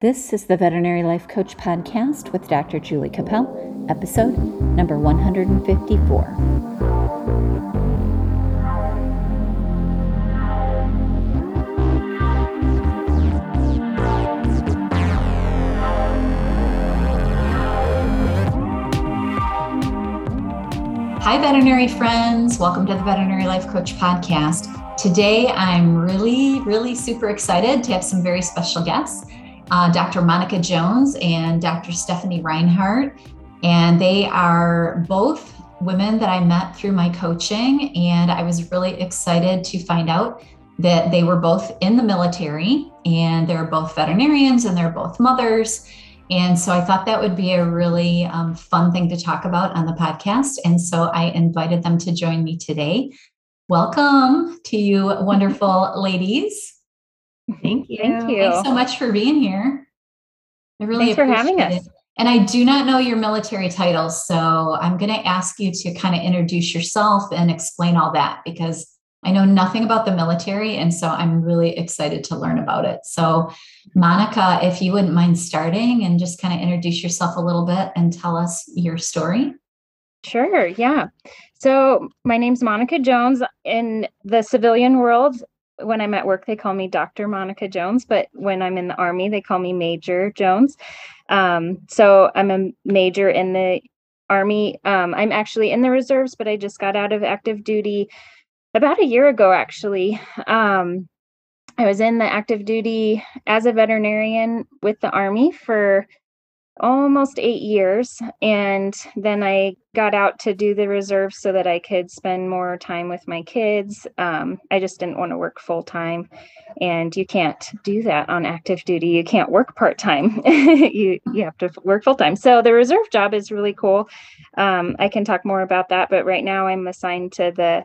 This is the Veterinary Life Coach Podcast with Dr. Julie Cuppett, episode number 154. Hi, veterinary friends. Welcome to the Veterinary Life Coach Podcast. Today, I'm really, really super excited to have some very special guests uh, Dr. Monika Jones and Dr. Stephanie Rinehart. And they are both women that I met through my coaching. And I was really excited to find out that they were both in the military and they're both veterinarians and they're both mothers. And so I thought that would be a really um, fun thing to talk about on the podcast. And so I invited them to join me today. Welcome to you, wonderful ladies. Thank you. Thank you. Thanks so much for being here. I really Thanks for having us. It. And I do not know your military titles, so I'm going to ask you to kind of introduce yourself and explain all that because I know nothing about the military. And so I'm really excited to learn about it. So, Monika, if you wouldn't mind starting and just kind of introduce yourself a little bit and tell us your story. Sure. Yeah. So, my name's Monika Jones. In the civilian world, when I'm at work, they call me Dr. Monika Jones, but when I'm in the Army, they call me Major Jones. Um, so I'm a major in the Army. Um, I'm actually in the reserves, but I just got out of active duty about a year ago, actually. Um, I was in the active duty as a veterinarian with the Army for almost eight years. And then I got out to do the reserve so that I could spend more time with my kids. Um, I just didn't want to work full time. And you can't do that on active duty. You can't work part time. you, you have to work full time. So the reserve job is really cool. Um, I can talk more about that. But right now I'm assigned to the,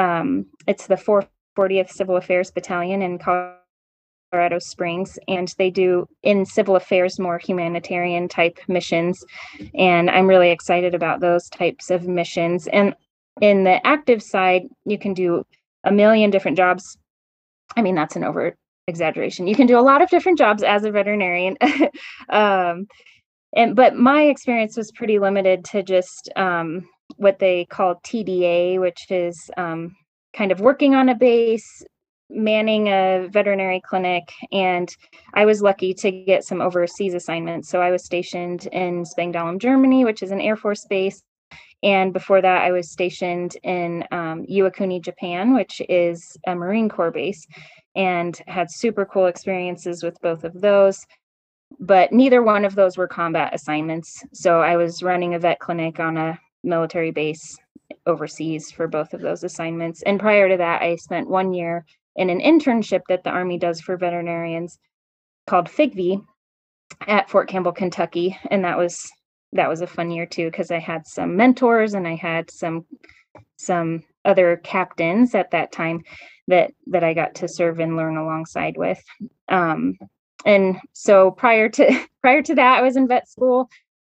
um, it's the 440th Civil Affairs Battalion in Colorado Colorado Springs, and they do in civil affairs more humanitarian type missions. And I'm really excited about those types of missions. And in the active side, you can do a million different jobs. I mean, that's an over exaggeration. You can do a lot of different jobs as a veterinarian. um, and but my experience was pretty limited to just um, what they call TDA, which is um, kind of working on a base, manning a veterinary clinic and I was lucky to get some overseas assignments. So I was stationed in Spangdahlem, Germany, which is an Air Force base. And before that, I was stationed in um, Iwakuni, Japan, which is a Marine Corps base, and had super cool experiences with both of those. But neither one of those were combat assignments. So I was running a vet clinic on a military base overseas for both of those assignments. And prior to that, I spent one year in an internship that the Army does for veterinarians called FIGVI at Fort Campbell, Kentucky. And that was that was a fun year too because I had some mentors and I had some some other captains at that time that that I got to serve and learn alongside with. Um, and so prior to prior to that, I was in vet school.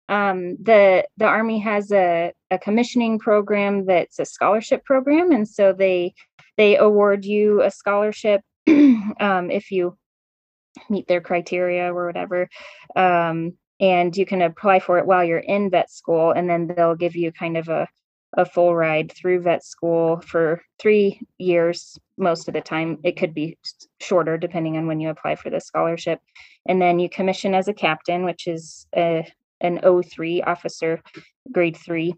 Um, the the Army has a, a commissioning program that's a scholarship program, and so they they award you a scholarship um, if you meet their criteria or whatever. Um, and you can apply for it while you're in vet school, and then they'll give you kind of a, a full ride through vet school for three years most of the time. It could be shorter depending on when you apply for the scholarship. And then you commission as a captain, which is a, an O3 officer, grade three.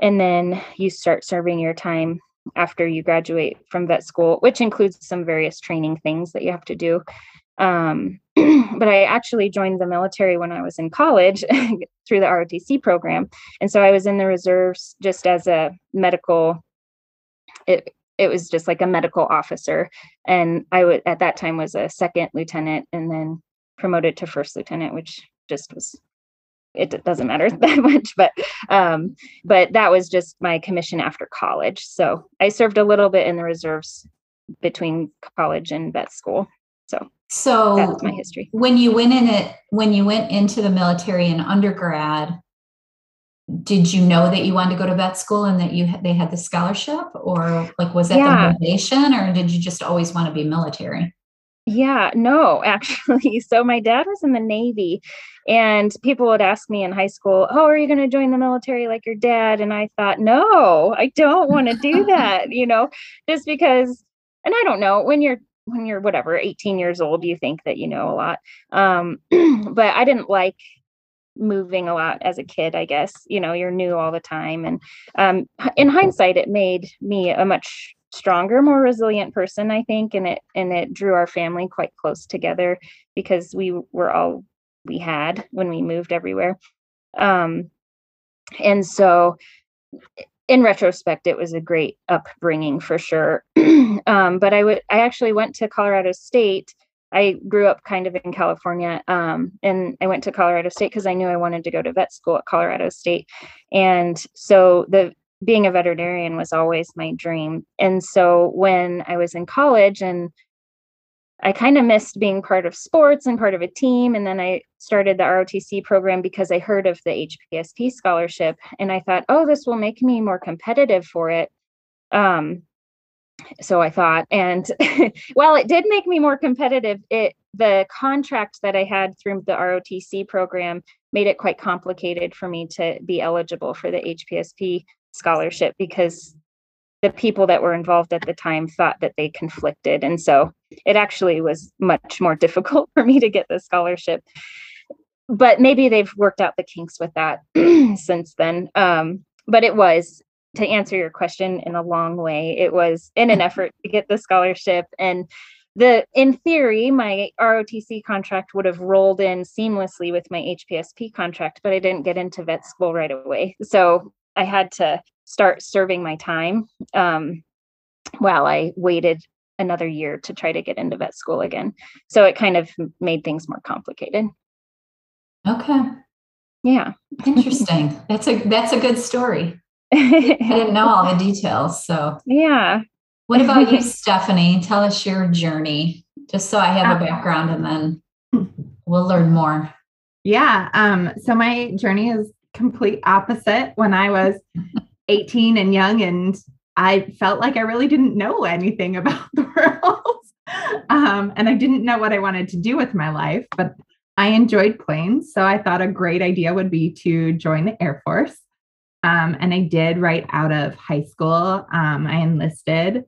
And then you start serving your time after you graduate from vet school, which includes some various training things that you have to do. Um, but I actually joined the military when I was in college through the ROTC program. And so I was in the reserves just as a medical, it, it was just like a medical officer. And I would, at that time was a second lieutenant and then promoted to first lieutenant, which just was it doesn't matter that much but um but that was just my commission after college. So i served a little bit in the reserves between college and vet school. So so that's my history. when you went in it when you went into the military in undergrad did you know that you wanted to go to vet school and that you they had the scholarship? Or like was that yeah. the motivation? Or did you just always want to be military Yeah, no, actually. So my dad was in the Navy, and people would ask me in high school, Oh, are you going to join the military like your dad? And I thought, No, I don't want to do that, you know, just because, and I don't know, when you're when you're whatever 18 years old you think that you know a lot um but i didn't like moving a lot as a kid i guess you know you're new all the time and um in hindsight it made me a much stronger more resilient person i think and it and it drew our family quite close together because we were all we had when we moved everywhere. Um and so in retrospect it was a great upbringing for sure. Um but i would i actually went to colorado state. I grew up kind of in california um and i went to colorado state because i knew i wanted to go to vet school at colorado state. And so the being a veterinarian was always my dream. And so when I was in college and I kind of missed being part of sports and part of a team. And then I started the ROTC program because I heard of the HPSP scholarship and I thought, oh, this will make me more competitive for it. Um, so I thought, and while it did make me more competitive, it the contract that I had through the ROTC program made it quite complicated for me to be eligible for the HPSP scholarship because the people that were involved at the time thought that they conflicted. And so it actually was much more difficult for me to get the scholarship. But maybe they've worked out the kinks with that since then. Um, but it was, to answer your question in a long way, it was in an effort to get the scholarship. And the in theory, my ROTC contract would have rolled in seamlessly with my HPSP contract, but I didn't get into vet school right away. So I had to start serving my time um, while I waited another year to try to get into vet school again. So it kind of made things more complicated. Okay. Yeah. Interesting. That's a that's a good story. I didn't know all the details. So yeah. What about you, Stephanie? Tell us your journey, just so I have a background and then we'll learn more. Yeah. Um, so my journey is complete opposite when I was 18 and young and I felt like I really didn't know anything about the world. um, and I didn't know what I wanted to do with my life, but I enjoyed planes. So I thought a great idea would be to join the Air Force. Um, and I did right out of high school. Um, I enlisted.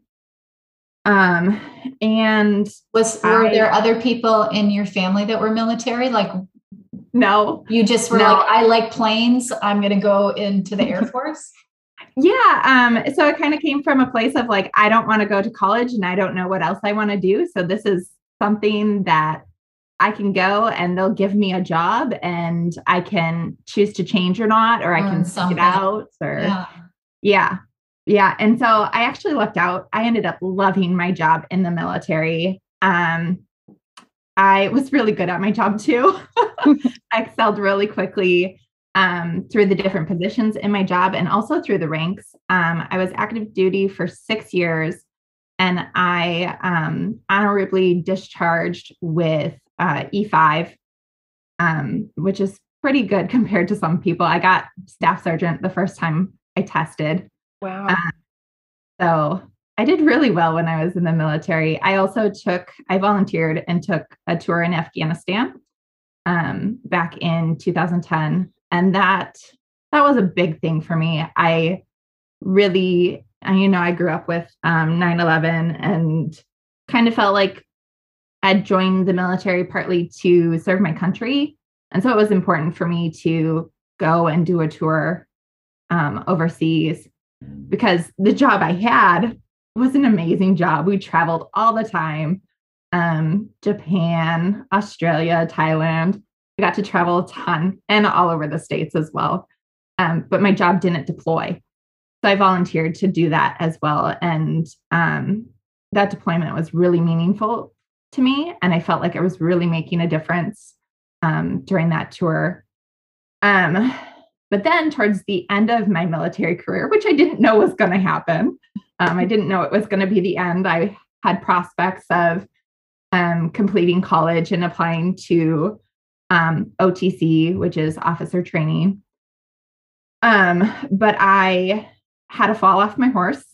Um, and was were I, there other people in your family that were military? Like no. You just were no. like, I like planes. I'm going to go into the Air Force. yeah. Um, so it kind of came from a place of like, I don't want to go to college and I don't know what else I want to do. So this is something that I can go and they'll give me a job and I can choose to change or not, or I can stick it out or yeah. yeah. Yeah. And so I actually lucked out. I ended up loving my job in the military. Um, I was really good at my job too. I excelled really quickly um, through the different positions in my job and also through the ranks. Um, I was active duty for six years and I um, honorably discharged with uh, E5, um, which is pretty good compared to some people. I got staff sergeant the first time I tested. Wow. Uh, so I did really well when I was in the military. I also took, I volunteered and took a tour in Afghanistan um, back in 2010, and that that was a big thing for me. I really, you know, I grew up with um, 9/11 and kind of felt like I'd joined the military partly to serve my country, and so it was important for me to go and do a tour um, overseas because the job I had was an amazing job. We traveled all the time. Um, Japan, Australia, Thailand. I got to travel a ton and all over the states as well. Um, but my job didn't deploy. So I volunteered to do that as well. And um, that deployment was really meaningful to me. And I felt like it was really making a difference um, during that tour. Um, but then towards the end of my military career, which I didn't know was going to happen, um, I didn't know it was going to be the end. I had prospects of um, completing college and applying to um, OTC, which is officer training. Um, but I had a fall off my horse,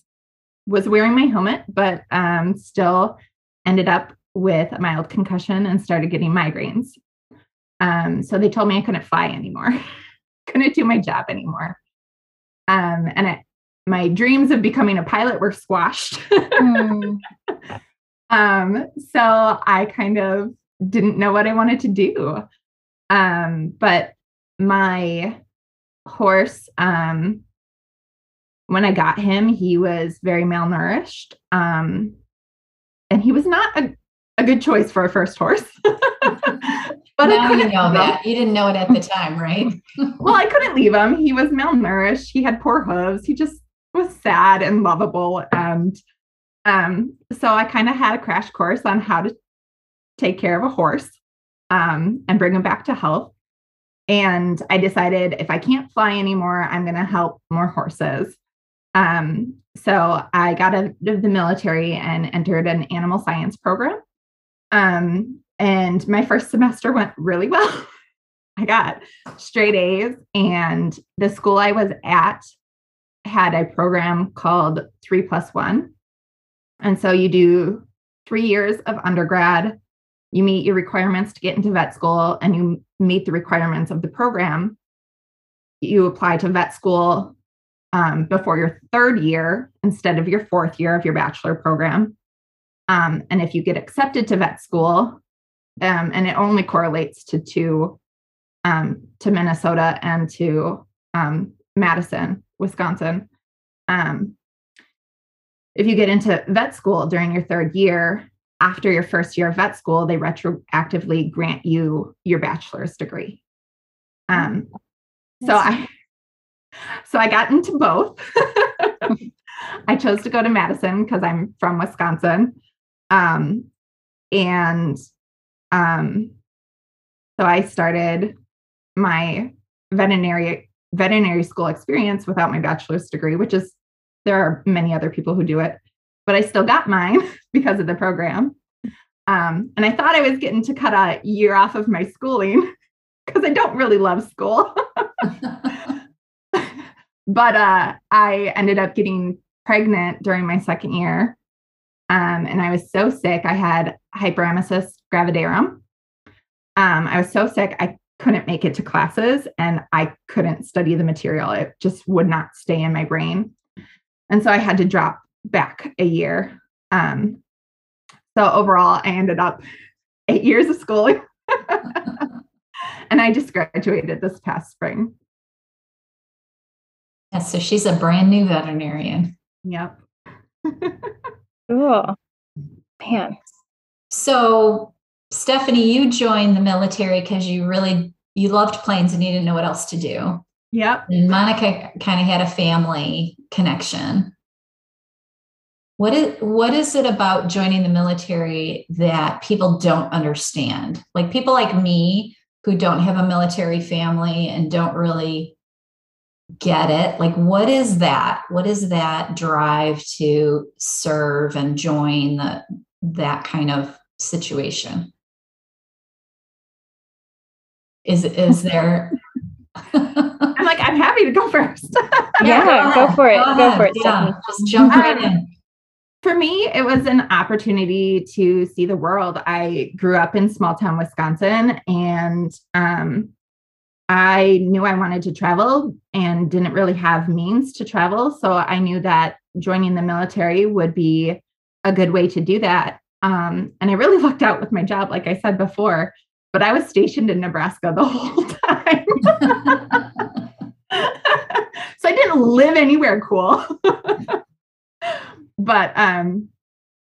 was wearing my helmet, but um, still ended up with a mild concussion and started getting migraines. Um, so they told me I couldn't fly anymore, couldn't do my job anymore. Um, and it, my dreams of becoming a pilot were squashed. mm. um, so I kind of didn't know what I wanted to do. Um, but my horse, um, when I got him, he was very malnourished. Um, and he was not a, a good choice for a first horse. but now you know that. You didn't know it at the time, right? well, I couldn't leave him. He was malnourished. He had poor hooves. He just was sad and lovable. And um, so I kind of had a crash course on how to take care of a horse um, and bring him back to health. And I decided if I can't fly anymore, I'm going to help more horses. Um, so I got out of the military and entered an animal science program. Um, and my first semester went really well. I got straight A's, and the school I was at had a program called three plus one. And so you do three years of undergrad, you meet your requirements to get into vet school, and you meet the requirements of the program. You apply to vet school um, before your third year instead of your fourth year of your bachelor program. Um, and if you get accepted to vet school, um, and it only correlates to two, um, to Minnesota and to um, Madison, Wisconsin. Um, if you get into vet school during your third year, after your first year of vet school, they retroactively grant you your bachelor's degree. Um, so I, so I got into both. I chose to go to Madison because I'm from Wisconsin. Um, and um, so I started my veterinary veterinary school experience without my bachelor's degree, which is there are many other people who do it, but I still got mine because of the program. Um, and I thought I was getting to cut a year off of my schooling because I don't really love school. but uh, I ended up getting pregnant during my second year. Um, and I was so sick. I had hyperemesis gravidarum. Um, I was so sick, I couldn't make it to classes and I couldn't study the material. It just would not stay in my brain. And so I had to drop back a year. Um, so overall, I ended up eight years of schooling. and I just graduated this past spring. Yeah, so she's a brand new veterinarian. Yep. cool. Man. So Stephanie, you joined the military because you really you loved planes and you didn't know what else to do. Yep. And Monika kind of had a family connection. What is what is it about joining the military that people don't understand? Like people like me who don't have a military family and don't really get it. Like what is that? What is that drive to serve and join the that kind of situation? Is is there? I'm like, I'm happy to go first. yeah, go, for it. Go, go for it. Yeah, just jump right in. For me, it was an opportunity to see the world. I grew up in small town Wisconsin and um, I knew I wanted to travel and didn't really have means to travel. So I knew that joining the military would be a good way to do that. Um, and I really lucked out with my job, like I said before but I was stationed in Nebraska the whole time. so I didn't live anywhere cool. but um,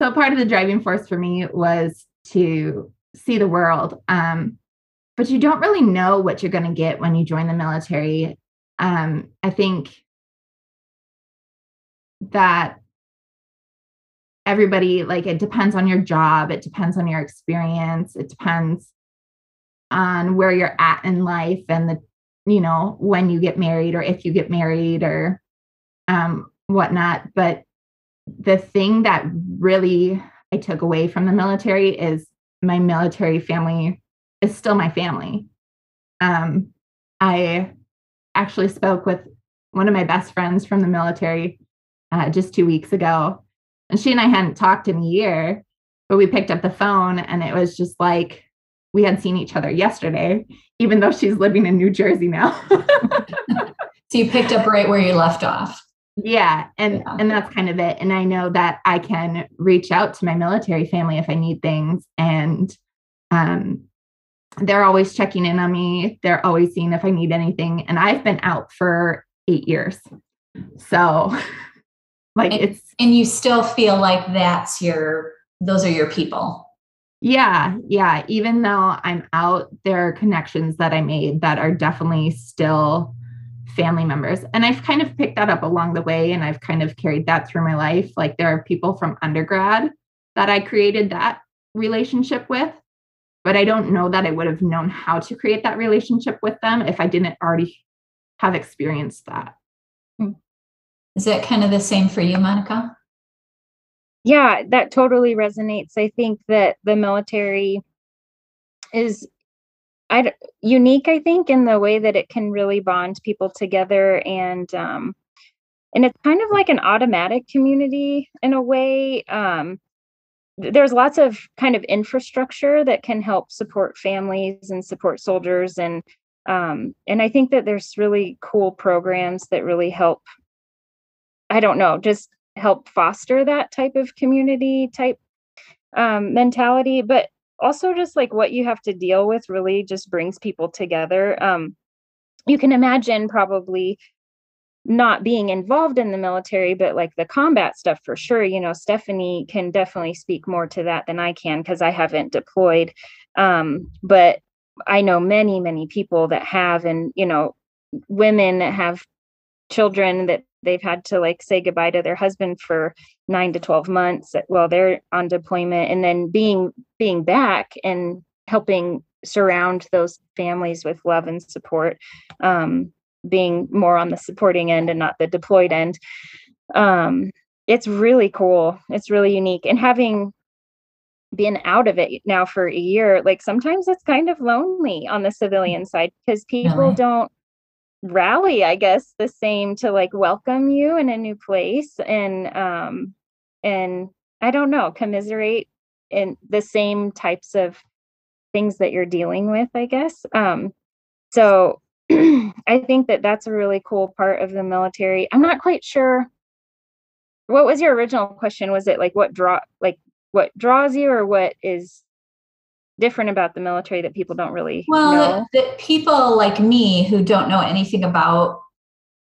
so part of the driving force for me was to see the world. Um, but you don't really know what you're going to get when you join the military. Um, I think that everybody like it depends on your job it depends on your experience it depends on where you're at in life and the you know when you get married or if you get married or um whatnot. But the thing that really i took away from the military is my military family is still my family. Um i actually spoke with one of my best friends from the military uh, just two weeks ago and she and i hadn't talked in a year but we picked up the phone and it was just like we had seen each other yesterday, even though she's living in New Jersey now. so you picked up right where you left off. Yeah, and yeah. and that's kind of it. And I know that I can reach out to my military family if I need things and um they're always checking in on me. They're always seeing if I need anything and I've been out for 8 years. So like and, it's and you still feel like that's your those are your people. Yeah, yeah. Even though I'm out, there are connections that I made that are definitely still family members. And I've kind of picked that up along the way and I've kind of carried that through my life. Like there are people from undergrad that I created that relationship with, but I don't know that I would have known how to create that relationship with them if I didn't already have experienced that. Is that kind of the same for you, Monika? Yeah, that totally resonates. I think that the military is I unique. I think in the way that it can really bond people together, and um, and it's kind of like an automatic community in a way. Um, there's lots of kind of infrastructure that can help support families and support soldiers and um, and I think that there's really cool programs that really help. I don't know, just help foster that type of community type um, mentality but also just like what you have to deal with really just brings people together um, you can imagine probably not being involved in the military but like the combat stuff for sure you know stephanie can definitely speak more to that than i can because i haven't deployed um, but i know many many people that have and you know women that have children that they've had to like say goodbye to their husband for 9 to 12 months while they're on deployment and then being being back and helping surround those families with love and support um, being more on the supporting end and not the deployed end. Um, it's really cool. It's really unique. And having been out of it now for a year like sometimes it's kind of lonely on the civilian side because people really? don't rally i guess the same to like welcome you in a new place and um and i don't know commiserate in the same types of things that you're dealing with i guess. Um so i think that that's a really cool part of the military. I'm not quite sure what was your original question? Was it like what draw like what draws you or what is different about the military that people don't really well people like me who don't know anything about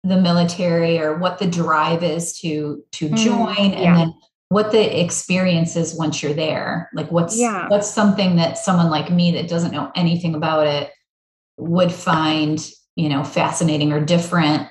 the military or what the drive is to to mm, join and yeah. then what the experience is once you're there like what's yeah. what's something that someone like me that doesn't know anything about it would find you know fascinating or different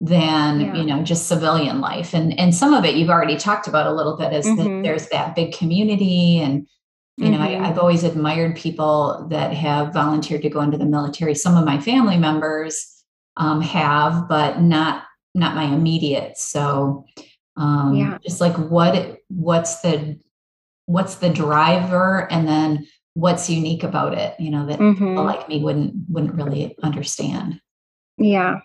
than yeah. you know just civilian life and and some of it you've already talked about a little bit is mm-hmm. that there's that big community and you know mm-hmm. I, have always admired people that have volunteered to go into the military some of my family members um, have but not not my immediate so um, yeah. just like what what's the what's the driver and then what's unique about it you know that mm-hmm. people like me wouldn't wouldn't really understand yeah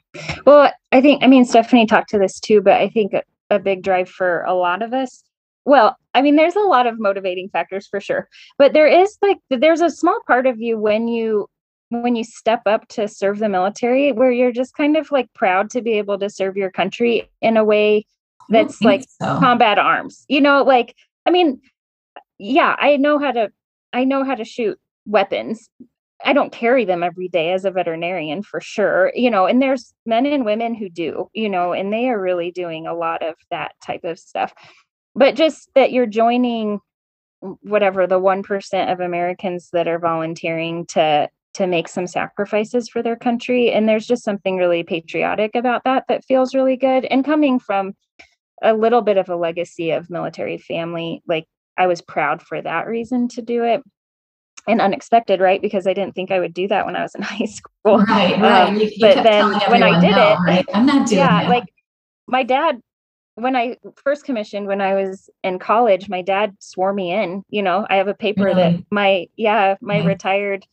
well i think i mean stephanie talked to this too but i think a, a big drive for a lot of us well i mean there's a lot of motivating factors for sure but there is like there's a small part of you when you when you step up to serve the military where you're just kind of like proud to be able to serve your country in a way that's like so. combat arms you know like i mean yeah i know how to i know how to shoot weapons I don't carry them every day as a veterinarian for sure, you know, and there's men and women who do, you know, and they are really doing a lot of that type of stuff but just that you're joining whatever the 1% of Americans that are volunteering to to make some sacrifices for their country and there's just something really patriotic about that that feels really good and coming from a little bit of a legacy of military family like I was proud for that reason to do it and unexpected right because I didn't think I would do that when I was in high school right, right. Um, but then when I did no, it right? I'm not doing it. yeah that. like my dad when I first commissioned when I was in college, my dad swore me in. You know, I have a paper really? that my yeah, my retired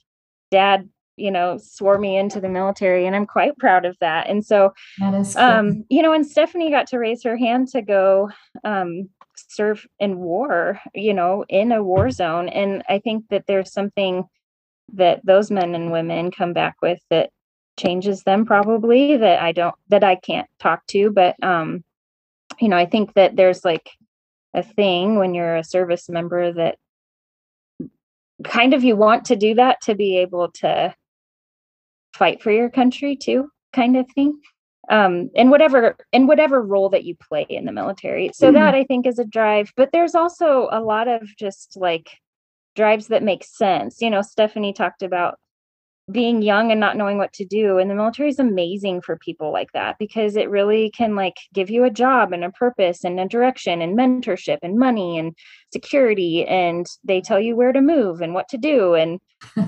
dad, you know, swore me into the military and I'm quite proud of that. And so that is um, you know, and Stephanie got to raise her hand to go um serve in war, you know, in a war zone. And I think that there's something that those men and women come back with that changes them probably that I don't that I can't talk to. But um, you know, I think that there's like a thing when you're a service member that kind of you want to do that to be able to fight for your country too, kind of thing um, in whatever in whatever role that you play in the military. So mm-hmm. that I think is a drive. But there's also a lot of just like drives that make sense. You know, Stephanie talked about being young and not knowing what to do and the military is amazing for people like that because it really can like give you a job and a purpose and a direction and mentorship and money and security and they tell you where to move and what to do and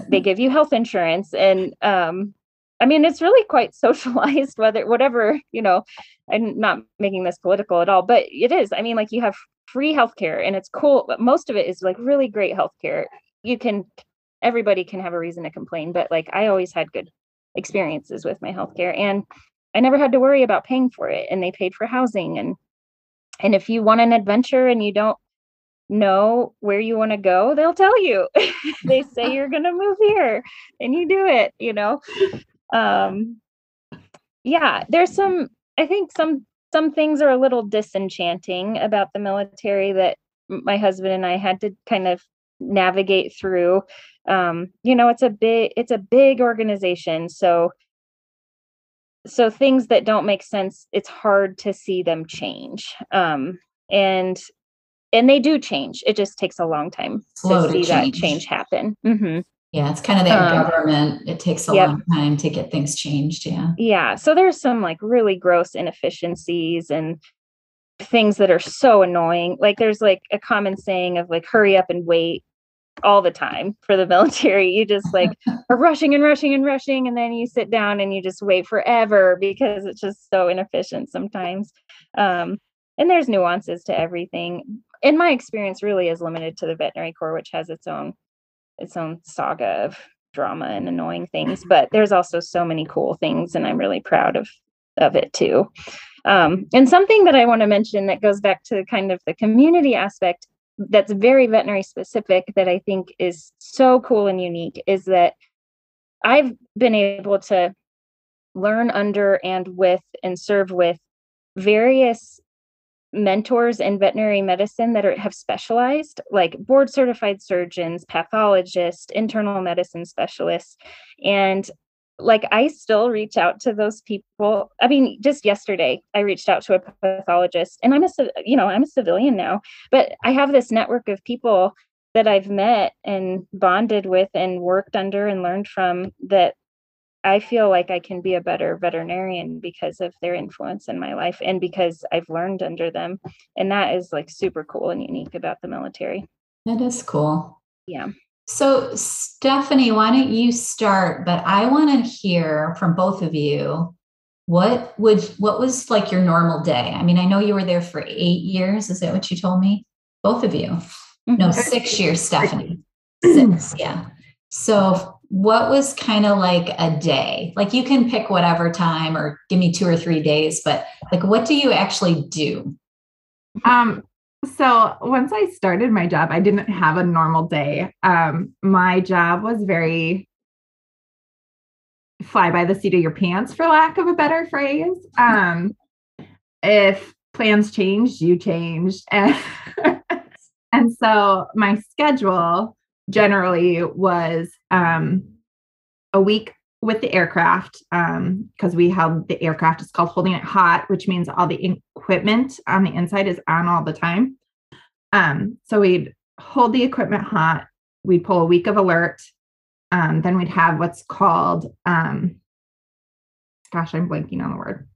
they give you health insurance and um I mean, it's really quite socialized, whether whatever, you know, I'm not making this political at all, but it is. I mean, like you have free healthcare and it's cool, but most of it is like really great healthcare. You can everybody can have a reason to complain, but like I always had good experiences with my healthcare and I never had to worry about paying for it and they paid for housing and and if you want an adventure and you don't know where you want to go, they'll tell you. they say you're going to move here and you do it, you know um yeah there's some i think some some things are a little disenchanting about the military that my husband and i had to kind of navigate through um you know it's a big it's a big organization so so things that don't make sense it's hard to see them change um and and they do change it just takes a long time Slow to see to that change happen mm-hmm. Yeah, it's kind of that um, government. It takes a yep. long time to get things changed. Yeah. Yeah. So there's some like really gross inefficiencies and things that are so annoying. Like there's like a common saying of like hurry up and wait all the time for the military. You just like are rushing and rushing and rushing and then you sit down and you just wait forever because it's just so inefficient sometimes. Um and there's nuances to everything. In my experience really is limited to the veterinary corps which has its own its own saga of drama and annoying things but there's also so many cool things and i'm really proud of of it too um, and something that i want to mention that goes back to kind of the community aspect that's very veterinary specific that i think is so cool and unique is that i've been able to learn under and with and serve with various mentors in veterinary medicine that are, have specialized, like board certified surgeons, pathologists, internal medicine specialists. And like I still reach out to those people. I mean, just yesterday I reached out to a pathologist and I'm a you know, I'm a civilian now, but I have this network of people that I've met and bonded with and worked under and learned from that I feel like I can be a better veterinarian because of their influence in my life and because I've learned under them. And that is like super cool and unique about the military. That is cool. Yeah. So, Stephanie, why don't you start? But I want to hear from both of you what would what was like your normal day? I mean, I know you were there for eight years. Is that what you told me? Both of you. Mm-hmm. No, six years, Stephanie. Six, yeah. So what was kind of like a day? Like you can pick whatever time or give me two or three days, but like what do you actually do? Um, so once I started my job, I didn't have a normal day. Um, my job was very fly by the seat of your pants, for lack of a better phrase. Um, if plans changed, you changed. And, and so my schedule generally was um, a week with the aircraft because um, we held the aircraft it's called holding it hot which means all the equipment on the inside is on all the time um, so we'd hold the equipment hot we'd pull a week of alert um, then we'd have what's called um, gosh i'm blanking on the word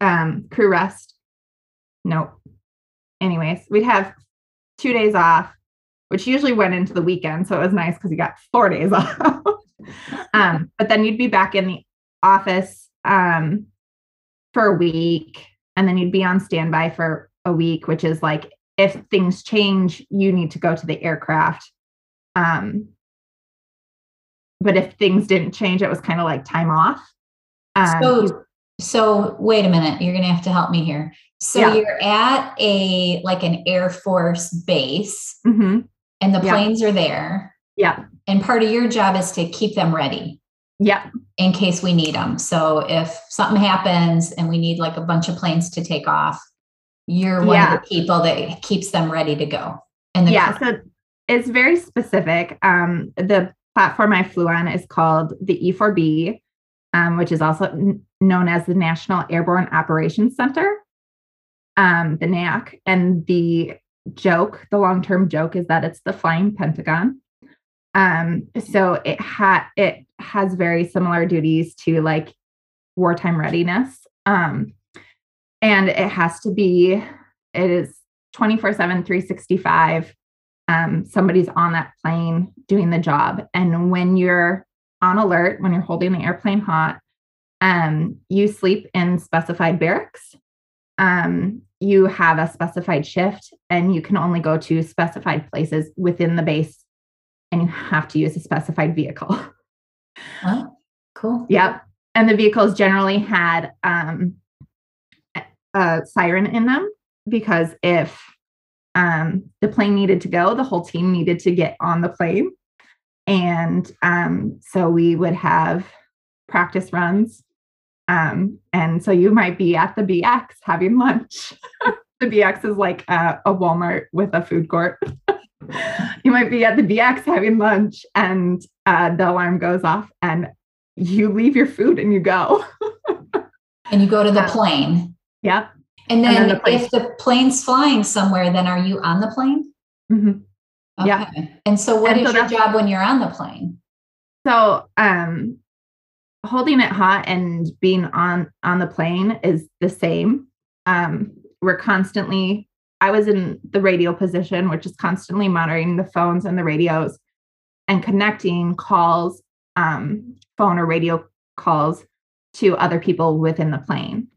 um, crew rest nope anyways we'd have two days off which usually went into the weekend. So it was nice because you got four days off. Um, but then you'd be back in the office um, for a week and then you'd be on standby for a week, which is like if things change, you need to go to the aircraft. Um, but if things didn't change, it was kind of like time off. Um, so So wait a minute, you're going to have to help me here. So Yeah. you're at a like an Air Force base hmm and the Yeah. planes are there Yeah. and part of your job is to keep them ready Yeah. in case we need them. So if something happens and we need like a bunch of planes to take off, you're one Yeah. of the people that keeps them ready to go. And the yeah. So it's very specific. Um, the platform I flew on is called the E4B, um, which is also n- known as the National Airborne Operations Center, um, the NAC. And the joke, the long term joke, is that it's the flying Pentagon. Um, so it had it has very similar duties to like wartime readiness. Um, and it has to be, it is 24 7, 365. Um, somebody's on that plane doing the job. And when you're on alert, when you're holding the airplane hot, um, you sleep in specified barracks. Um, you have a specified shift, and you can only go to specified places within the base, and you have to use a specified vehicle. Oh, cool. Yep. And the vehicles generally had um, a siren in them because if um, the plane needed to go, the whole team needed to get on the plane. And um, so we would have practice runs. Um, and so you might be at the BX having lunch. the BX is like a, a Walmart with a food court. you might be at the BX having lunch and uh, the alarm goes off and you leave your food and you go. And you go to the Yeah. plane. Yep. And And then, then the plane- if the plane's flying somewhere, then are you on the plane? Mm-hmm. Okay. Yeah. And so what And is so your job when you're on the plane? So, um, holding it hot and being on on the plane is the same. Um, we're constantly. I was in the radio position, which is constantly monitoring the phones and the radios, and connecting calls, um, phone or radio calls to other people within the plane.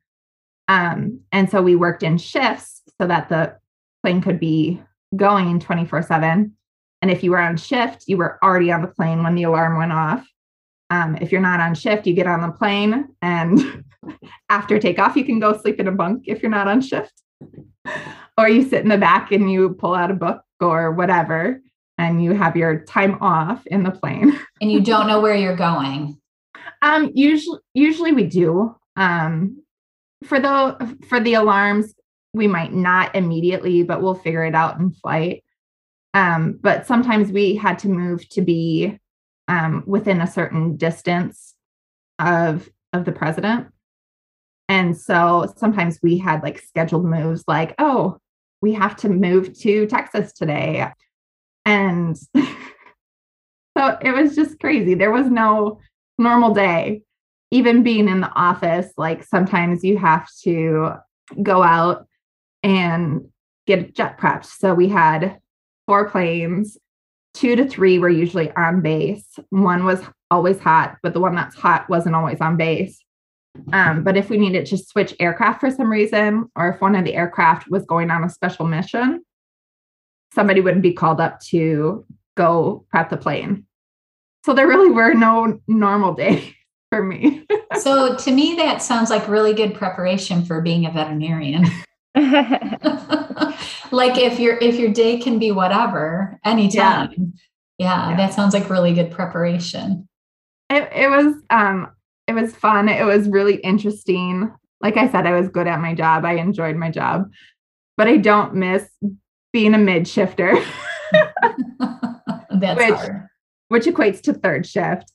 Um, and so we worked in shifts so that the plane could be going 24 7 and if you were on shift, you were already on the plane when the alarm went off. Um, if you're not on shift, you get on the plane and after takeoff, you can go sleep in a bunk if you're not on shift. or you sit in the back and you pull out a book or whatever, and you have your time off in the plane. And you don't know where you're going. Um, usually, usually we do. Um, for the for the alarms, we might not immediately, but we'll figure it out in flight. Um, but sometimes we had to move to be um, within a certain distance of of the president, and so sometimes we had like scheduled moves, like oh, we have to move to Texas today, and so it was just crazy. There was no normal day. Even being in the office, like sometimes you have to go out and get jet prepped. So we had four planes, two to three were usually on base. One was always hot, but the one that's hot wasn't always on base. Um, but if we needed to switch aircraft for some reason, or if one of the aircraft was going on a special mission, somebody wouldn't be called up to go prep the plane. So there really were no normal days for me. So to me, that sounds like really good preparation for being a veterinarian. like if your if your day can be whatever anytime. Yeah, Yeah. that sounds like really good preparation. it, it was um it was fun. It was really interesting. Like i said i was good at my job. I enjoyed my job. But i don't miss being a mid shifter Which- hard. which equates to third shift.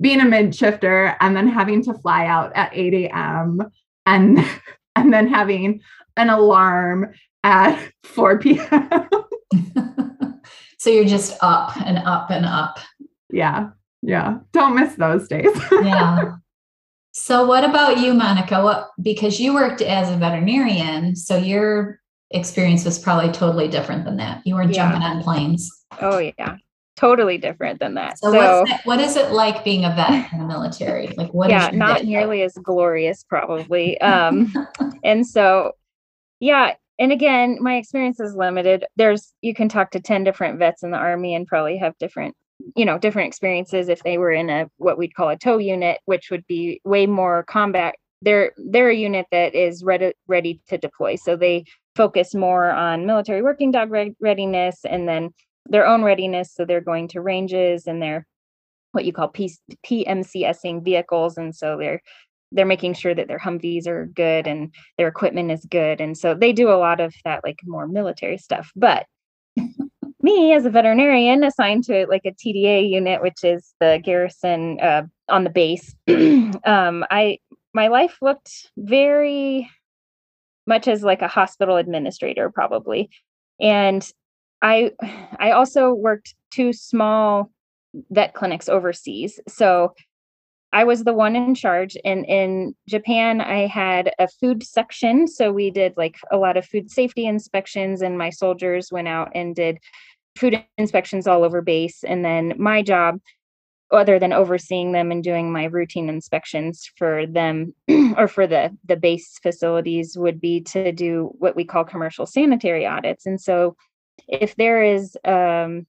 Being a mid shifter and then having to fly out at 8 a.m and and then having an alarm at 4 p.m so you're just up and up and up. yeah. Yeah. Don't miss those days. Yeah. So what about you, Monika? What because you worked as a veterinarian, so your experience was probably totally different than that. You weren't Yeah. jumping on planes. oh yeah. Totally different than that. So, So, what's that, what is it like being a vet in the military? Like what is yeah, not nearly as glorious probably. Um and so yeah, and again, my experience is limited. There's you can talk to 10 different vets in the army and probably have different you know different experiences if they were in a what we'd call a TOE unit which would be way more combat they're they're a unit that is ready ready to deploy. So they focus more on military working dog readiness and then their own readiness. So they're going to ranges and they're what you call P- PMCSing vehicles, and so they're they're making sure that their Humvees are good and their equipment is good, and so they do a lot of that like more military stuff. But me as a veterinarian assigned to like a TDA unit, which is the garrison uh, on the base, um, I my life looked very much as like a hospital administrator probably, and I I also worked two small vet clinics overseas. So I was the one in charge. And in Japan, I had a food section. So we did like a lot of food safety inspections, and my soldiers went out and did food inspections all over base. And then my job, other than overseeing them and doing my routine inspections for them or for the the base facilities would be to do what we call commercial sanitary audits and so if there is um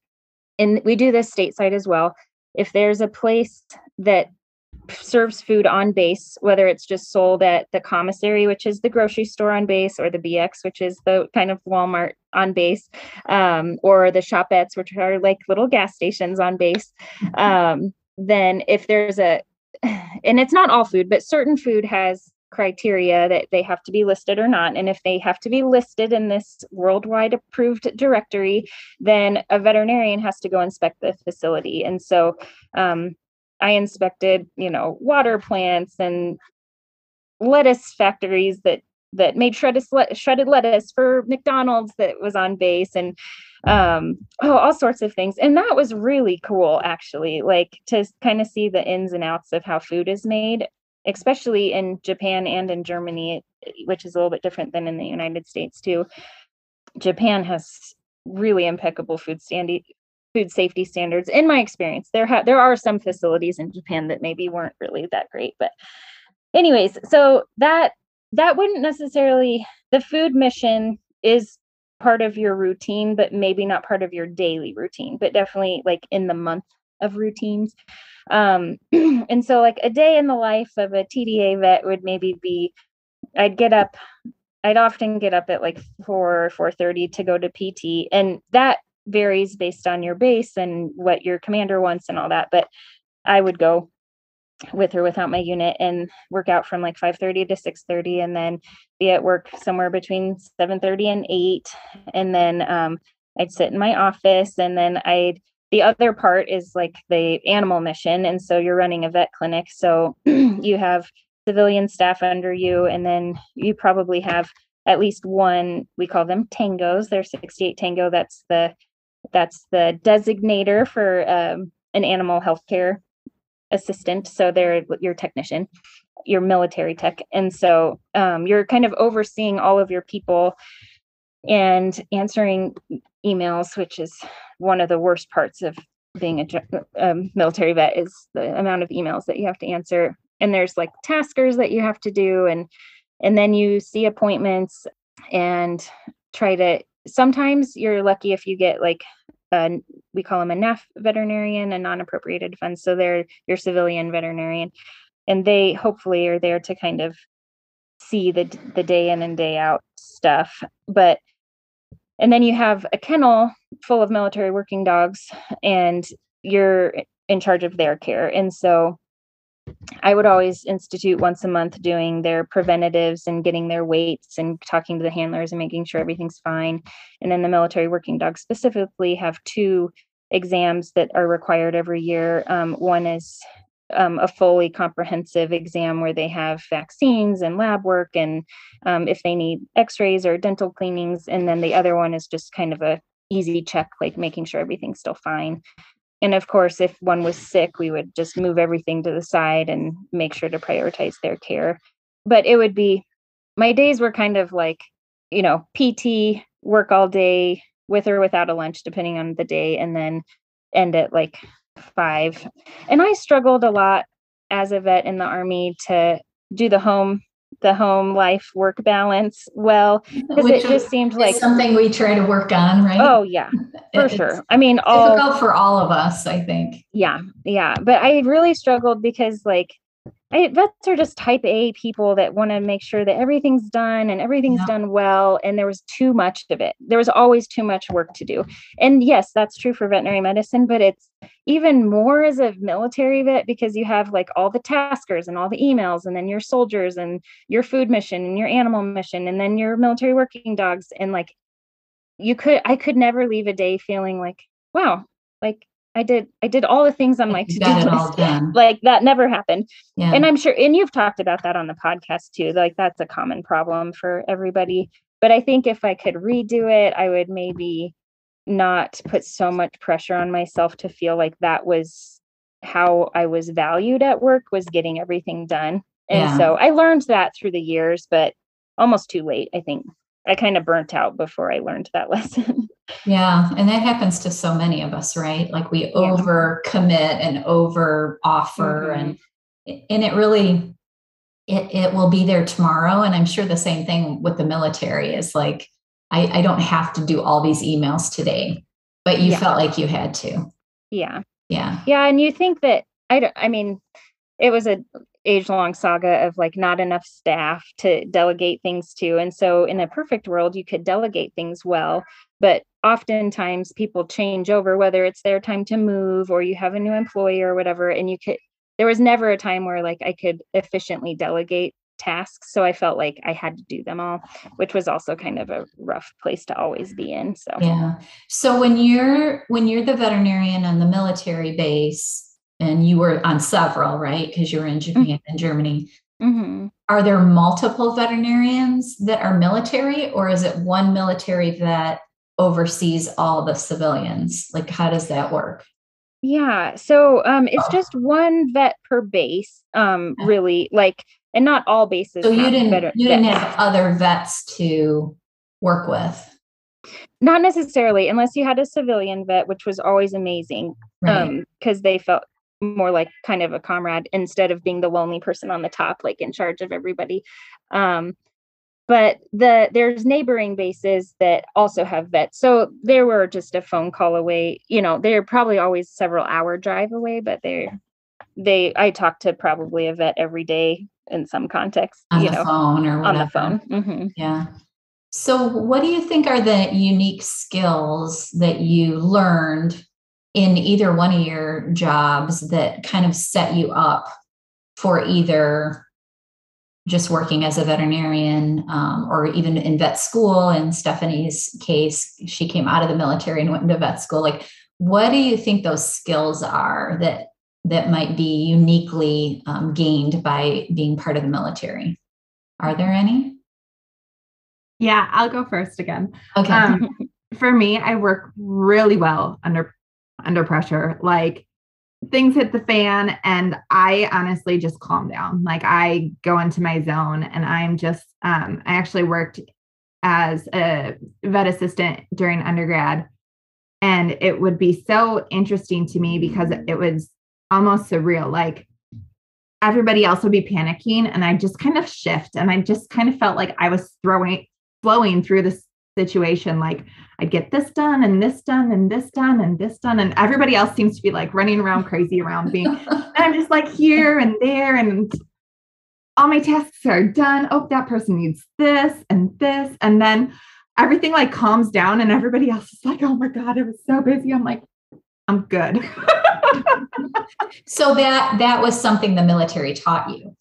and we do this stateside as well. If there's a place that serves food on base, whether it's just sold at the commissary, which is the grocery store on base, or the BX, which is the kind of Walmart on base, um, or the shopettes, which are like little gas stations on base, um, then if there's a, and it's not all food, but certain food has criteria that they have to be listed or not. And if they have to be listed in this worldwide approved directory, then a veterinarian has to go inspect the facility. And so um, I inspected, you know, water plants and lettuce factories that that made shredded shredded lettuce for McDonald's that was on base and um oh all sorts of things and that was really cool actually like to kind of see the ins and outs of how food is made especially in Japan and in Germany, which is a little bit different than in the United States too. Japan has really impeccable food standing food safety standards in my experience. There ha- there are some facilities in Japan that maybe weren't really that great but anyways so that that wouldn't necessarily the food mission is part of your routine but maybe not part of your daily routine but definitely like in the month of routines. Um, and so like a day in the life of a TDA vet would maybe be I'd get up I'd often get up at like 4 4:30 to go to PT and that varies based on your base and what your commander wants and all that but I would go with or without my unit and work out from like 5:30 to 6:30 and then be at work somewhere between 7:30 and 8 and then um, I'd sit in my office and then I'd the other part is like the animal mission and so you're running a vet clinic so you have civilian staff under you and then you probably have at least one we call them tangos they're 68 tango that's the that's the designator for um, an animal healthcare assistant so they're your technician your military tech and so um, you're kind of overseeing all of your people and answering emails, which is one of the worst parts of being a, um, military vet is the amount of emails that you have to answer. And there's like taskers that you have to do, and and then you see appointments and try to. Sometimes you're lucky if you get like a, we call them a NAF veterinarian, a non-appropriated funds. So they're your civilian veterinarian, and they hopefully are there to kind of see the the day in and day out stuff. But and then you have a kennel full of military working dogs and you're in charge of their care and so i would always institute once a month doing their preventatives and getting their weights and talking to the handlers and making sure everything's fine. And then the military working dogs specifically have two exams that are required every year. Um, one is um, a fully comprehensive exam where they have vaccines and lab work and um, if they need x-rays or dental cleanings. And then the other one is just kind of a easy check like making sure everything's still fine and of course if one was sick we would just move everything to the side and make sure to prioritize their care but it would be my days were kind of like you know pt work all day with or without a lunch depending on the day and then end at like five. And I struggled a lot as a vet in the army to do the home the home life work balance well because it just seemed like something we try to work on right? Oh yeah for it's sure. I mean all difficult for all of us i think. Yeah yeah but i really struggled because like I, vets are just type A people that want to make sure that everything's done and everything's yeah. done well. And there was too much of it. There was always too much work to do. And yes, that's true for veterinary medicine, but it's even more as a military vet because you have like all the taskers and all the emails, and then your soldiers and your food mission and your animal mission, and then your military working dogs. And like, you could, I could never leave a day feeling like, wow, like I did I did all the things on my to do list. Like that never happened. Yeah. And I'm sure and you've talked about that on the podcast too. Like that's a common problem for everybody. But I think if I could redo it, I would maybe not put so much pressure on myself to feel like that was how I was valued at work was getting everything done. And yeah. so I learned that through the years, but almost too late, I think. I kind of burnt out before I learned that lesson. Yeah, and that happens to so many of us, right? Like we yeah. over commit and over offer mm-hmm. and and it really it it will be there tomorrow and I'm sure the same thing with the military is like I I don't have to do all these emails today, but you yeah. felt like you had to. Yeah. Yeah. Yeah, and you think that I don't I mean it was a age long saga of like not enough staff to delegate things to. And so, in a perfect world, you could delegate things well, but oftentimes people change over, whether it's their time to move or you have a new employee or whatever. And you could, there was never a time where like I could efficiently delegate tasks. So I felt like I had to do them all, which was also kind of a rough place to always be in. So, yeah. So, when you're, when you're the veterinarian on the military base, and you were on several, right? Because you were in Japan mm-hmm. and Germany. Mm-hmm. Are there multiple veterinarians that are military, or is it one military that oversees all the civilians? Like, how does that work? Yeah, so um, it's oh. just one vet per base, um, really. Like, and not all bases. So you didn't you didn't have other vets to work with. Not necessarily, unless you had a civilian vet, which was always amazing, because right. um, they felt more like kind of a comrade instead of being the lonely person on the top like in charge of everybody um, but the there's neighboring bases that also have vets so they were just a phone call away you know they're probably always several hour drive away but they're they i talk to probably a vet every day in some context on you the know phone or whatever. on the phone mm-hmm. yeah so what do you think are the unique skills that you learned in either one of your jobs that kind of set you up for either just working as a veterinarian um, or even in vet school. In stephanie's case she came out of the military and went into vet school. Like what do you think those skills are that that might be uniquely um, gained by being part of the military? Are there any? Yeah i'll go first again. Okay. Um, for me i work really well under under pressure. Like things hit the fan and I honestly just calm down. Like I go into my zone and I'm just um I actually worked as a vet assistant during undergrad and it would be so interesting to me because it was almost surreal like everybody else would be panicking and I just kind of shift and I just kind of felt like I was throwing flowing through this situation like I get this done and this done and this done and this done. And everybody else seems to be like running around crazy around me. and I'm just like here and there and all my tasks are done. Oh, that person needs this and this. And then everything like calms down and everybody else is like, oh my God, it was so busy. I'm like, I'm good. so that that was something the military taught you.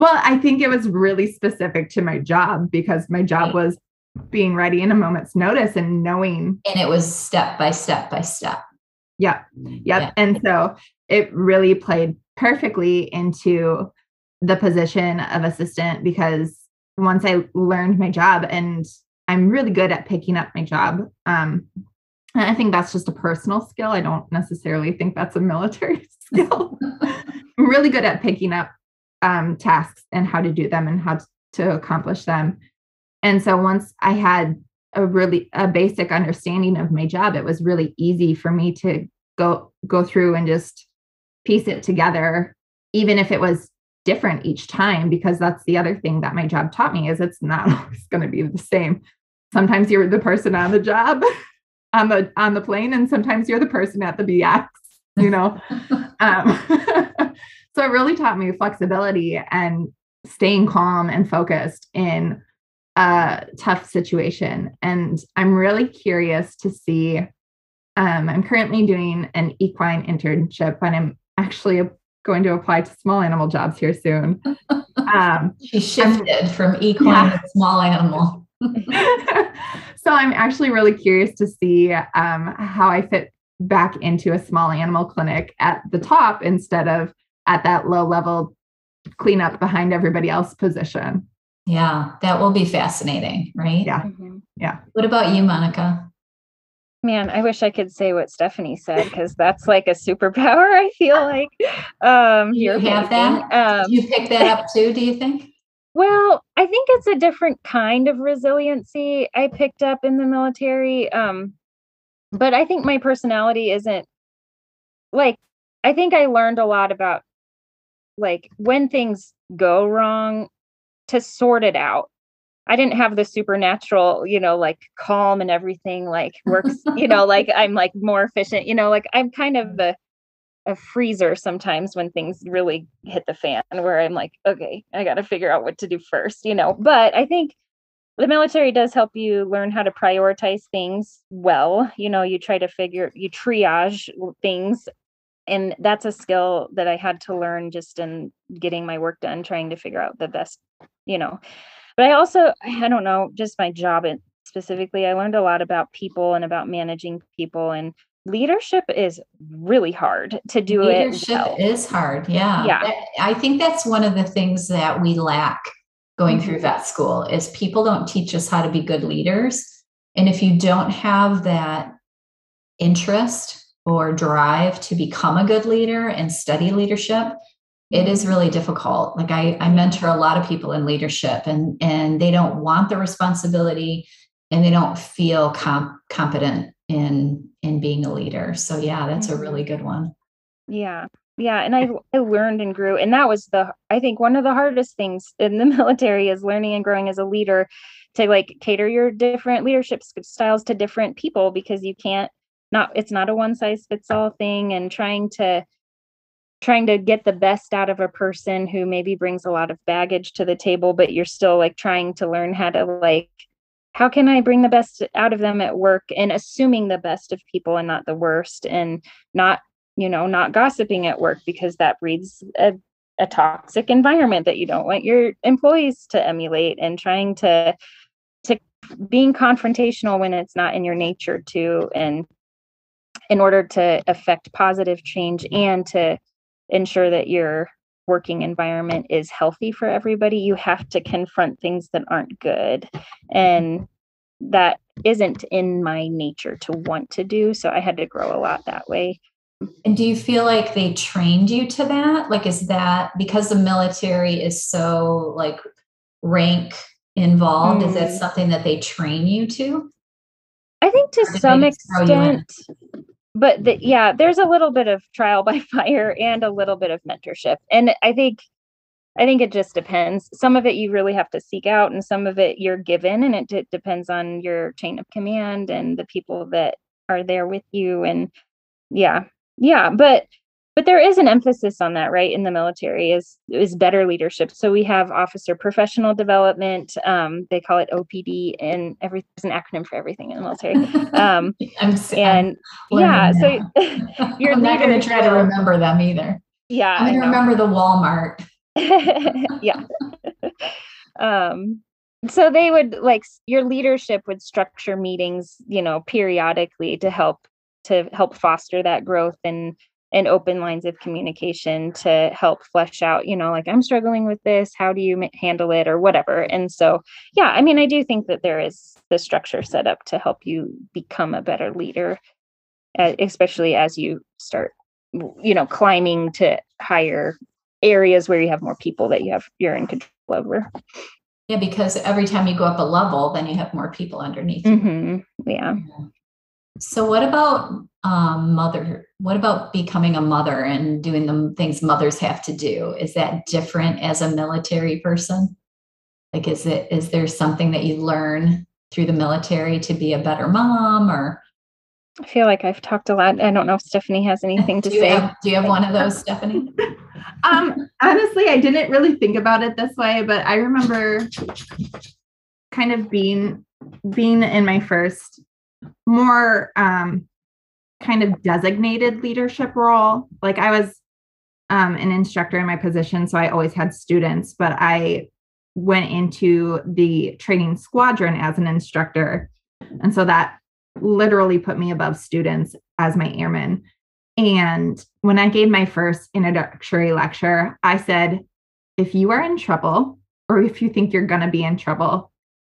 Well, I think it was really specific to my job because my job was being ready in a moment's notice and knowing. And it was step by step by step. Yeah. Yep. Yeah. And so it really played perfectly into the position of assistant because once I learned my job and I'm really good at picking up my job. Um, and I think that's just a personal skill. I don't necessarily think that's a military skill. I'm really good at picking up um, tasks and how to do them and how to accomplish them. And so once I had a really a basic understanding of my job, it was really easy for me to go go through and just piece it together, even if it was different each time, because that's the other thing that my job taught me is it's not always going to be the same. Sometimes you're the person on the job on the on the plane, and sometimes you're the person at the BX, you know. um, so it really taught me flexibility and staying calm and focused in a tough situation. And I'm really curious to see. Um, I'm currently doing an equine internship, and I'm actually going to apply to small animal jobs here soon. Um, she shifted I'm, from equine yeah. to small animal. so I'm actually really curious to see um, how I fit back into a small animal clinic at the top instead of at that low level cleanup behind everybody else position. Yeah, that will be fascinating, right? Yeah. Mm-hmm. Yeah. What about you, Monika? Man, I wish I could say what Stephanie said because that's like a superpower. I feel like um, you have that. Um, you pick that up too? Do you think? Well, I think it's a different kind of resiliency I picked up in the military. Um, but I think my personality isn't like I think I learned a lot about like when things go wrong to sort it out. I didn't have the supernatural, you know, like calm and everything like works, you know, like I'm like more efficient, you know, like I'm kind of the a freezer sometimes when things really hit the fan where I'm like, okay, I got to figure out what to do first, you know. But I think the military does help you learn how to prioritize things well. You know, you try to figure, you triage things and that's a skill that I had to learn just in getting my work done, trying to figure out the best, you know. But I also, I don't know, just my job specifically, I learned a lot about people and about managing people and leadership is really hard to do leadership it. Well. is hard. Yeah. Yeah. I think that's one of the things that we lack going mm-hmm. through vet school is people don't teach us how to be good leaders. And if you don't have that interest or drive to become a good leader and study leadership, it is really difficult. Like I, I mentor a lot of people in leadership and, and they don't want the responsibility and they don't feel comp- competent in in being a leader. So yeah, that's a really mm-hmm. good one. Yeah. Yeah, and I I learned and grew and that was the I think one of the hardest things in the military is learning and growing as a leader to like cater your different leadership styles to different people because you can't not it's not a one size fits all thing and trying to trying to get the best out of a person who maybe brings a lot of baggage to the table but you're still like trying to learn how to like how can i bring the best out of them at work and assuming the best of people and not the worst and not you know not gossiping at work because that breeds a, a toxic environment that you don't want your employees to emulate and trying to to being confrontational when it's not in your nature to and in order to affect positive change and to ensure that your working environment is healthy for everybody, you have to confront things that aren't good. And that isn't in my nature to want to do. So I had to grow a lot that way. And do you feel like they trained you to that? Like, is that because the military is so like rank involved? Mm. Is that mm. something that they train you to? I think to some extent, but the, mm-hmm. yeah, there's a little bit of trial by fire and a little bit of mentorship. And I think I think it just depends. Some of it you really have to seek out, and some of it you're given, and it d- depends on your chain of command and the people that are there with you. And yeah, yeah, but but there is an emphasis on that, right? In the military is is better leadership. So we have officer professional development. Um, they call it OPD, and every there's an acronym for everything in the military. Um, I'm, and I'm yeah, so you're I'm not going to try to remember them either. Yeah, I'm going to remember the Walmart. yeah. um, so they would like your leadership would structure meetings, you know, periodically to help to help foster that growth and and open lines of communication to help flesh out you know like i'm struggling with this how do you handle it? or whatever. And so yeah i mean i do think that there is the structure set up to help you become a better leader especially as you start you know climbing to higher areas where you have more people that you have you're in control over. Yeah because every time you go up a level then you have more people underneath mm-hmm. yeah. Yeah so, what about um, mother? What about becoming a mother and doing the things mothers have to do? Is that different as a military person? Like, is it is there something that you learn through the military to be a better mom, or? I feel like I've talked a lot. I don't know if Stephanie has anything to do say. Have, do you have one of those, Stephanie? um, honestly, I didn't really think about it this way, but I remember kind of being being in my first more um, kind of designated leadership role. Like I was um, an instructor in my position, so I always had students, but I went into the training squadron as an instructor. And so that literally put me above students as my airman. And when I gave my first introductory lecture, I said, if you are in trouble or if you think you're going to be in trouble,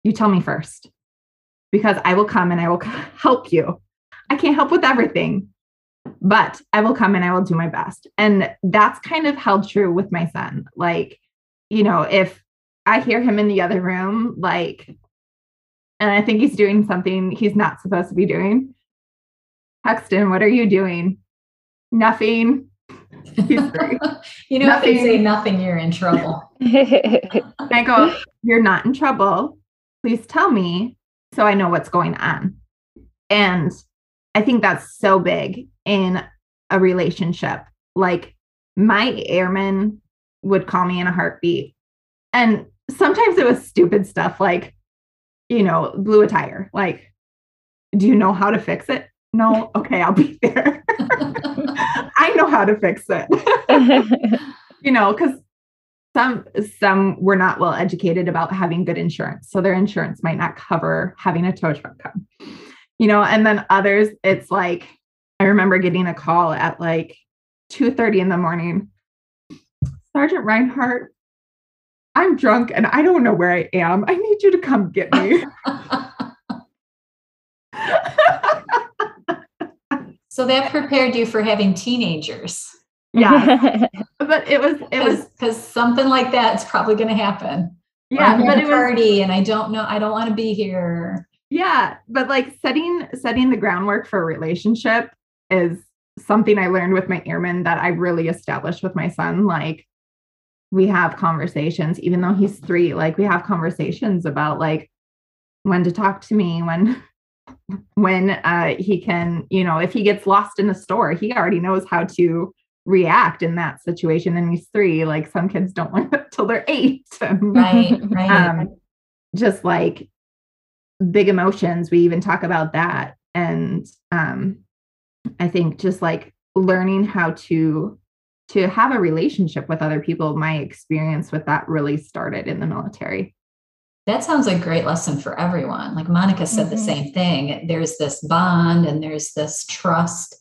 you tell me first because I will come and I will help you. I can't help with everything, but I will come and I will do my best. And that's kind of held true with my son. Like, you know, if I hear him in the other room, like, and I think he's doing something he's not supposed to be doing. Hexton, what are you doing? Nothing. you know, nothing. if they say nothing, you're in trouble. I go, You're not in trouble. Please tell me so I know what's going on. And I think that's so big in a relationship. Like my airman would call me in a heartbeat. And sometimes it was stupid stuff like, you know, blew a tire. Like, do you know how to fix it? No. Okay, I'll be there. I know how to fix it. you know, because some some were not well educated about having good insurance. So their insurance might not cover having a tow truck come. You know, and then others, it's like I remember getting a call at like 2 30 in the morning. Sergeant Rinehart, I'm drunk and I don't know where I am. I need you to come get me. so that prepared you for having teenagers. Yeah. but it was it was because something like that's probably gonna happen. Yeah, but it party was, and I don't know, I don't want to be here. Yeah, but like setting setting the groundwork for a relationship is something I learned with my airman that I really established with my son. Like we have conversations, even though he's three, like we have conversations about like when to talk to me, when when uh he can, you know, if he gets lost in a store, he already knows how to react in that situation. And he's three. Like some kids don't learn till they're eight. right, right. Um, just like big emotions, we even talk about that. And um I think just like learning how to to have a relationship with other people, my experience with that really started in the military. That sounds like a great lesson for everyone. Like Monika said mm-hmm. the same thing. There's this bond and there's this trust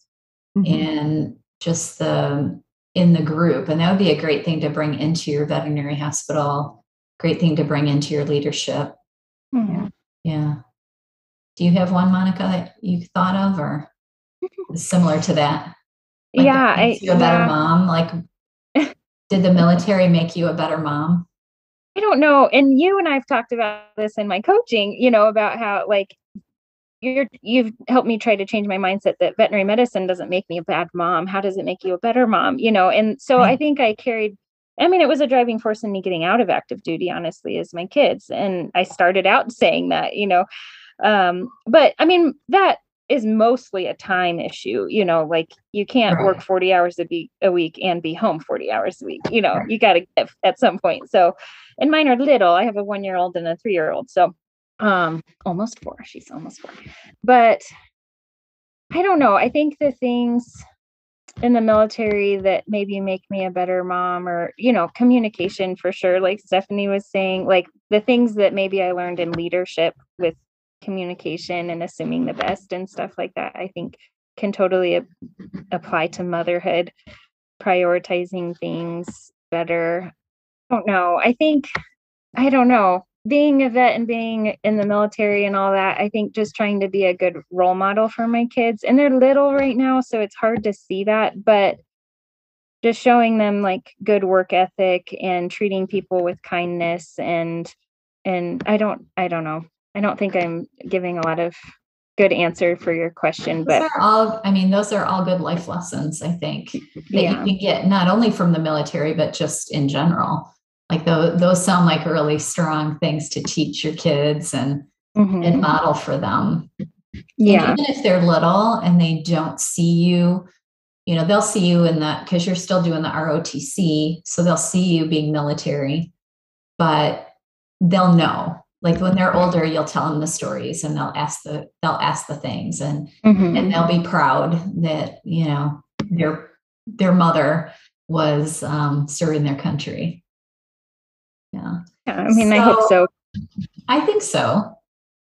mm-hmm. in just the in the group. And that would be a great thing to bring into your veterinary hospital, great thing to bring into your leadership. Mm-hmm. Yeah. Do you have one, Monika, that you thought of or similar to that? Like yeah, I, you a better yeah. mom. Like, did the military make you a better mom? I don't know. And you and I've talked about this in my coaching. You know about how like you're you've helped me try to change my mindset that veterinary medicine doesn't make me a bad mom. How does it make you a better mom? You know. And so right. I think I carried. I mean, it was a driving force in me getting out of active duty. Honestly, is my kids, and I started out saying that. You know, um, but I mean that is mostly a time issue you know like you can't right. work 40 hours a, be- a week and be home 40 hours a week you know right. you got to give at some point so and mine are little i have a one year old and a three year old so um almost four she's almost four. But i don't know i think the things in the military that maybe make me a better mom or you know communication for sure like stephanie was saying like the things that maybe i learned in leadership with communication and assuming the best and stuff like that i think can totally apply to motherhood prioritizing things better. I don't know i think i don't know being a vet and being in the military and all that i think just trying to be a good role model for my kids and they're little right now so it's hard to see that but just showing them like good work ethic and treating people with kindness and and i don't i don't know I don't think I'm giving a lot of good answer for your question, those but all I mean, those are all good life lessons, I think, that yeah. you can get not only from the military, but just in general. Like those, those sound like really strong things to teach your kids and mm-hmm. and model for them. Yeah. And even if they're little and they don't see you you know, they'll see you in that because you're still doing the ROTC. So they'll see you being military, but they'll know. Like when they're older, you'll tell them the stories and they'll ask the they'll ask the things and Mhm. and they'll be proud that you know their their mother was um, serving their country. Yeah, Yeah, I mean, I hope so. I think so.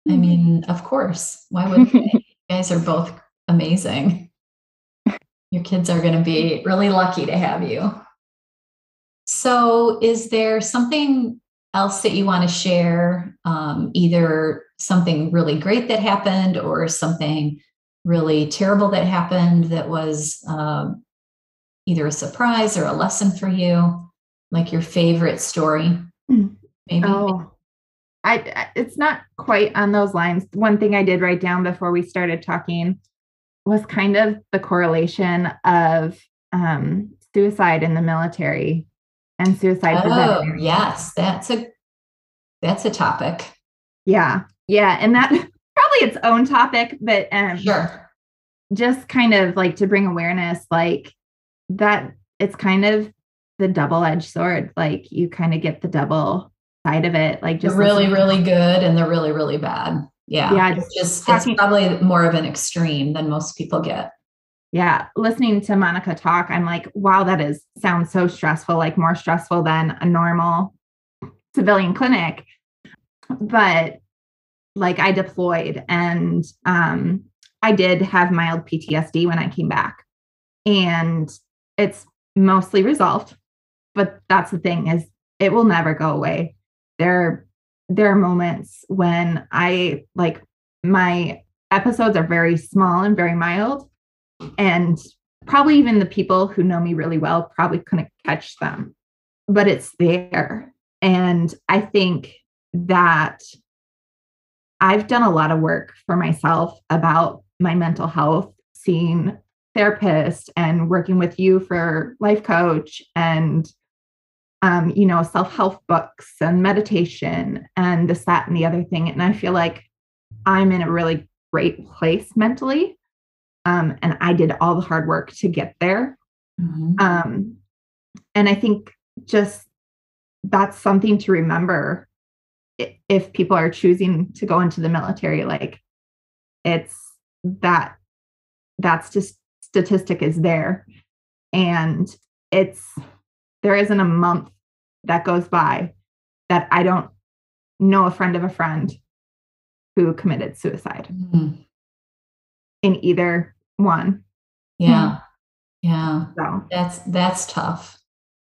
I mean, of course. Why wouldn't? You guys are both amazing. Your kids are going to be really lucky to have you. So, is there something else that you want to share? Um, either something really great that happened or something really terrible that happened that was um, either a surprise or a lesson for you, like your favorite story. Maybe? Oh, I, it's not quite on those lines. One thing I did write down before we started talking was kind of the correlation of um, suicide in the military and suicide. Oh, prevention. yes, that's a that's a topic. Yeah. Yeah. And that probably its own topic, but um, Sure. just kind of like to bring awareness, like that it's kind of the double edged sword. Like you kind of get the double side of it. Like The just really, listening- really good and the really, really bad. Yeah. Yeah, It's just just it's probably more of an extreme than most people get. yeah listening to monika talk i'm like wow that is sounds so stressful like more stressful than a normal civilian clinic but like i deployed and um i did have mild ptsd when i came back and it's mostly resolved but that's the thing is it will never go away. There there are moments when i like my episodes are very small and very mild and probably even the people who know me really well probably couldn't catch them but it's there. And i think that i've done a lot of work for myself about my mental health seeing therapist and working with you for life coach and um, you know self-help books and meditation and this that and the other thing and i feel like i'm in a really great place mentally um, and I did all the hard work to get there. Mhm. Um, and I think just that's something to remember if people are choosing to go into the military. Like it's that that's just statistic is there, and it's there isn't a month that goes by that I don't know a friend of a friend who committed suicide Mhm. in either one. Yeah. Yeah. So That's that's tough.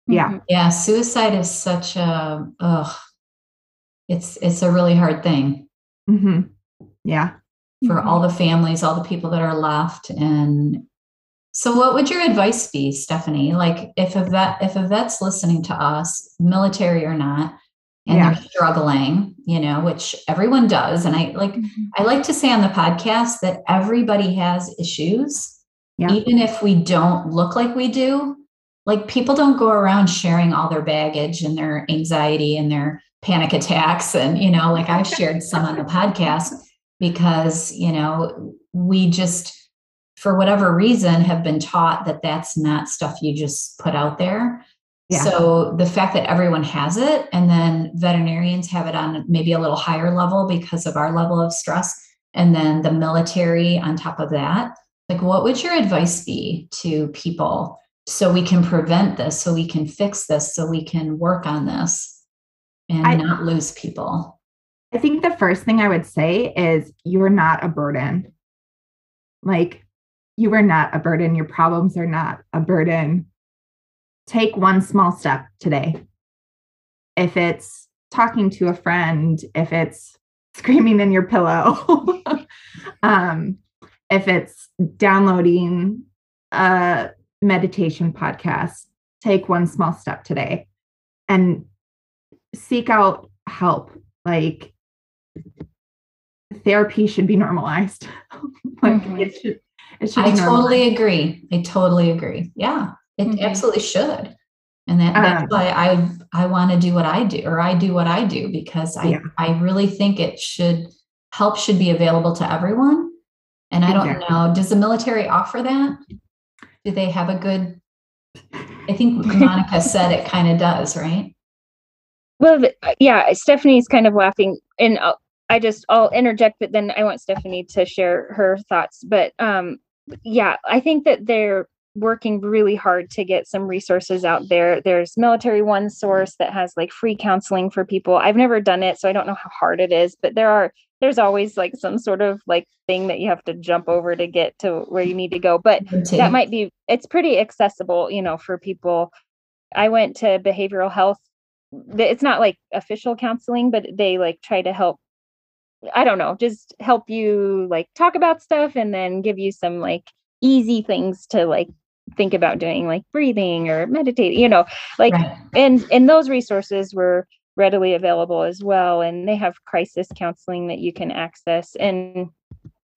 yeah. Mhm. Yeah. Suicide is such a ugh. It's it's a really hard thing hmm Yeah. for Mhm. all the families, all the people that are left. And so what would your advice be, Stephanie? Like if a vet, if a vet's listening to us, military or not, and Yeah. they're struggling, you know, which everyone does. And I like Mhm. I like to say on the podcast that everybody has issues, Yeah. even if we don't look like we do. Like people don't go around sharing all their baggage and their anxiety and their panic attacks. And, you know, like I've shared some on the podcast because, you know, we just, for whatever reason, have been taught that that's not stuff you just put out there. Yeah. So the fact that everyone has it and then veterinarians have it on maybe a little higher level because of our level of stress, and then the military on top of that, like what would your advice be to people so we can prevent this, so we can fix this, so we can work on this and I- not lose people? I think the first thing I would say is you're not a burden. Like you are not a burden. Your problems are not a burden. Take one small step today. If it's talking to a friend, if it's screaming in your pillow, um, if it's downloading a meditation podcast, take one small step today and seek out help. Like therapy should be normalized. like Mhm. it should it should I totally normalized. agree. I totally agree. Yeah, it Mhm. absolutely should. And that, that's Um, why I I want to do what I do, or I do what I do because I Yeah. I really think it should help should be available to everyone. And I don't Exactly. know, does the military offer that? Do they have a good? I think Monika said it kind of does, right? Well, yeah, Stephanie's kind of laughing, and I'll, I just I'll interject, but then I want Stephanie to share her thoughts. But um, yeah, I think that they're working really hard to get some resources out there. There's Military One Source that has like free counseling for people. I've never done it, so I don't know how hard it is, but there are there's always like some sort of like thing that you have to jump over to get to where you need to go. But that might be it's pretty accessible, you know, for people. I went to behavioral health. It's not like official counseling, but they like try to help I don't know, just help you like talk about stuff and then give you some like easy things to like think about doing like breathing or meditating you know like right. and and those resources were readily available as well and they have crisis counseling that you can access and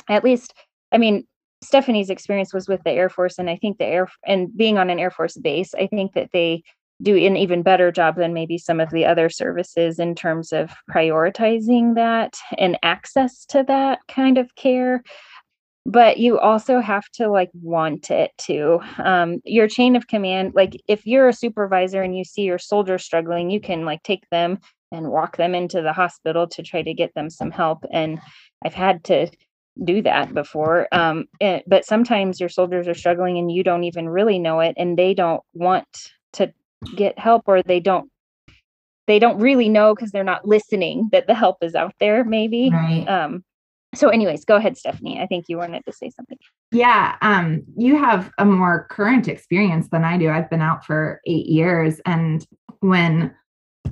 at least i mean stephanie's experience was with the air force and i think the air and being on an air force base i think that they do an even better job than maybe some of the other services in terms of prioritizing that and access to that kind of care. But you also have to like want it to. Um, your chain of command like if you're a supervisor and you see your soldiers struggling you can like take them and walk them into the hospital to try to get them some help and i've had to do that before. Um, and, eh, but sometimes your soldiers are struggling and you don't even really know it and they don't want get help or they don't they don't really know because they're not listening that the help is out there maybe right. um so anyways go ahead stephanie i think you wanted to say something yeah um you have a more current experience than i do i've been out for eight years and when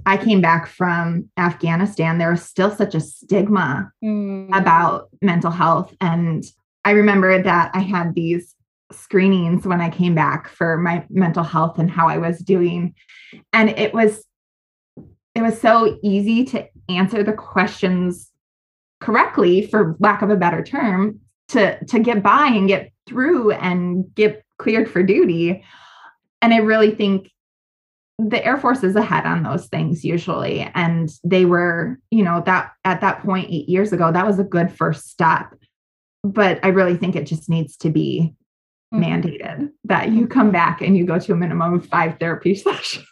i came back from afghanistan there was still such a stigma mm. about mental health and i remember that i had these screenings when i came back for my mental health and how i was doing. And it was it was so easy to answer the questions correctly for lack of a better term to to get by and get through and get cleared for duty. And i really think the air force is ahead on those things usually. And they were you know that at that point 8 years ago that was a good first step. But i really think it just needs to be mm-hmm. mandated that you come back and you go to a minimum of 5 therapy sessions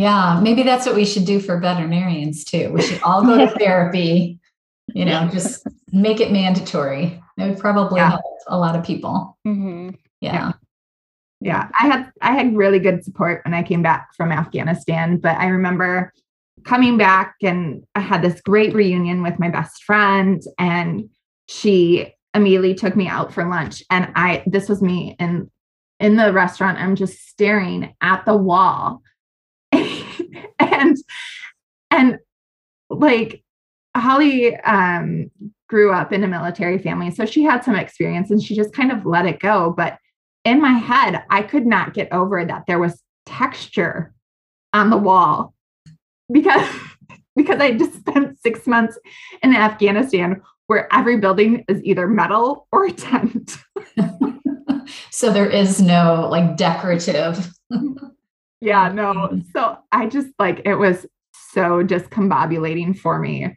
Yeah, maybe that's what we should do for veterinarians too. We should all go to therapy, you know, just make it mandatory. It would probably yeah. help a lot of people. Mm-hmm. Yeah. yeah. Yeah, I had I had really good support when I came back from Afghanistan, but I remember coming back and I had this great reunion with my best friend and she immediately took me out for lunch and I this was me in in the restaurant I'm just staring at the wall and and like Holly um, grew up in a military family, so she had some experience and she just kind of let it go. But in my head, I could not get over that there was texture on the wall because because I just spent six months in Afghanistan where every building is either metal or a tent. so there is no like decorative yeah, no. So I just like it was so discombobulating for me.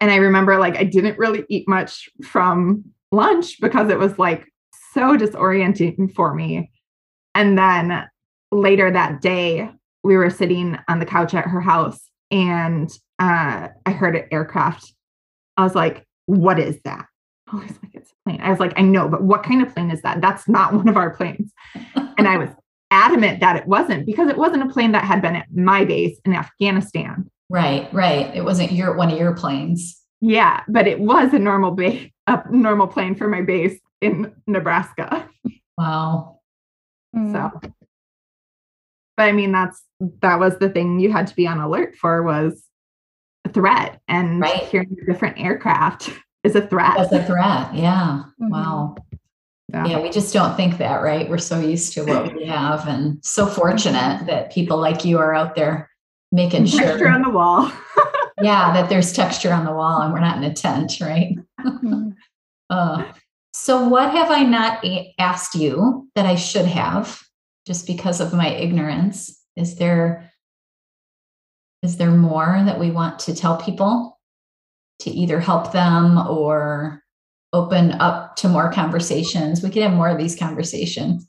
And I remember like I didn't really eat much from lunch because it was like so disorienting for me. And then later that day, we were sitting on the couch at her house and uh, I heard an aircraft. I was like, what is that? I was like, it's a plane. I was like, I know, but what kind of plane is that? That's not one of our planes. and I was adamant that it wasn't because it wasn't a plane that had been at my base in Afghanistan. Right, right. It wasn't your one of your planes. Yeah, but it was a normal base, a normal plane for my base in Nebraska. Wow. Mm. So, but I mean, that's that was the thing you had to be on alert for was a threat, and right. hearing different aircraft is a threat. As a threat, yeah. Mm-hmm. Wow. Yeah. yeah. we just don't think that, right? We're so used to what we have and so fortunate that people like you are out there making texture sure. Texture on the wall. yeah, that there's texture on the wall and we're not in a tent, right? Mm-hmm. uh, so, what have I not a- asked you that I should have just because of my ignorance? Is there is there more that we want to tell people to either help them or open up to more conversations. We could have more of these conversations.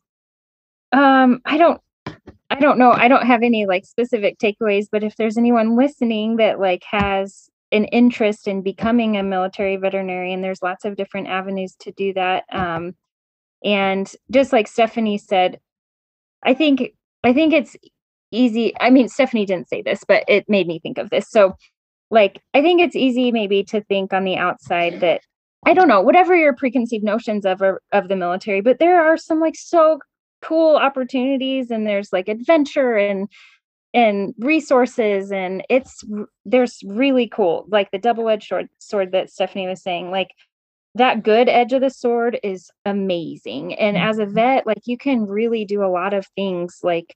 Um, I don't I don't know. I don't have any like specific takeaways, but if there's anyone listening that like has an interest in becoming a military veterinarian, there's lots of different avenues to do that. Um, and just like Stephanie said, I think I think it's easy. I mean, Stephanie didn't say this, but it made me think of this. So, like, I think it's easy maybe to think on the outside that I don't know, whatever your preconceived notions of of the military, but there are some like so cool opportunities and there's like adventure and and resources and it's there's really cool like the double-edged sword, sword that stephanie was saying like that good edge of the sword is amazing and mm-hmm. as a vet like you can really do a lot of things like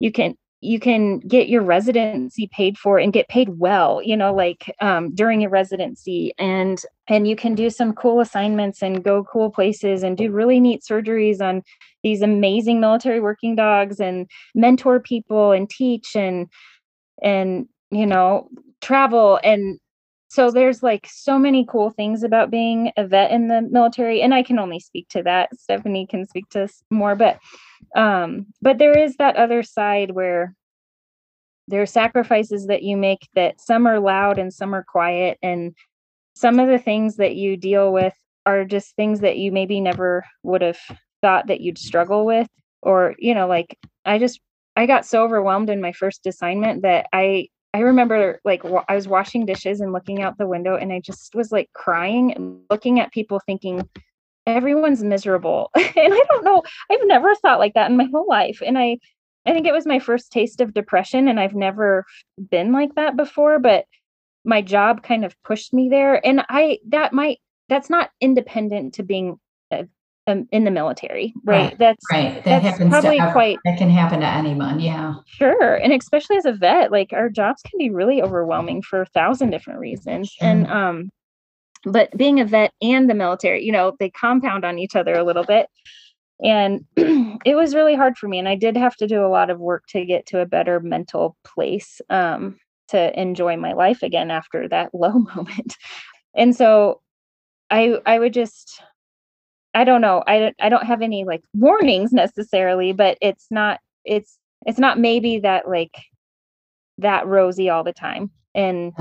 you can you can get your residency paid for and get paid well you know like um, during your residency and and you can do some cool assignments and go cool places and do really neat surgeries on these amazing military working dogs and mentor people and teach and and you know travel and so there's like so many cool things about being a vet in the military and i can only speak to that. Stephanie can speak to more but um but there is that other side where there are sacrifices that you make that some are loud and some are quiet and some of the things that you deal with are just things that you maybe never would have thought that you'd struggle with or you know like i just i got so overwhelmed in my first assignment that i i remember like i was washing dishes and looking out the window and i just was like crying and looking at people thinking everyone's miserable. And i don't know i've never thought like that in my whole life and i i think it was my first taste of depression and i've never been like that before but my job kind of pushed me there and i that might that's not independent to being a, um, in the military right, right that's right. That that's happens probably to, quite that can happen to anyone yeah. Sure and especially as a vet like our jobs can be really overwhelming for a thousand different reasons sure. and um but being a vet and the military you know they compound on each other a little bit and it was really hard for me and i did have to do a lot of work to get to a better mental place um, to enjoy my life again after that low moment and so i i would just i don't know i i don't have any like warnings necessarily but it's not it's it's not maybe that like that rosy all the time and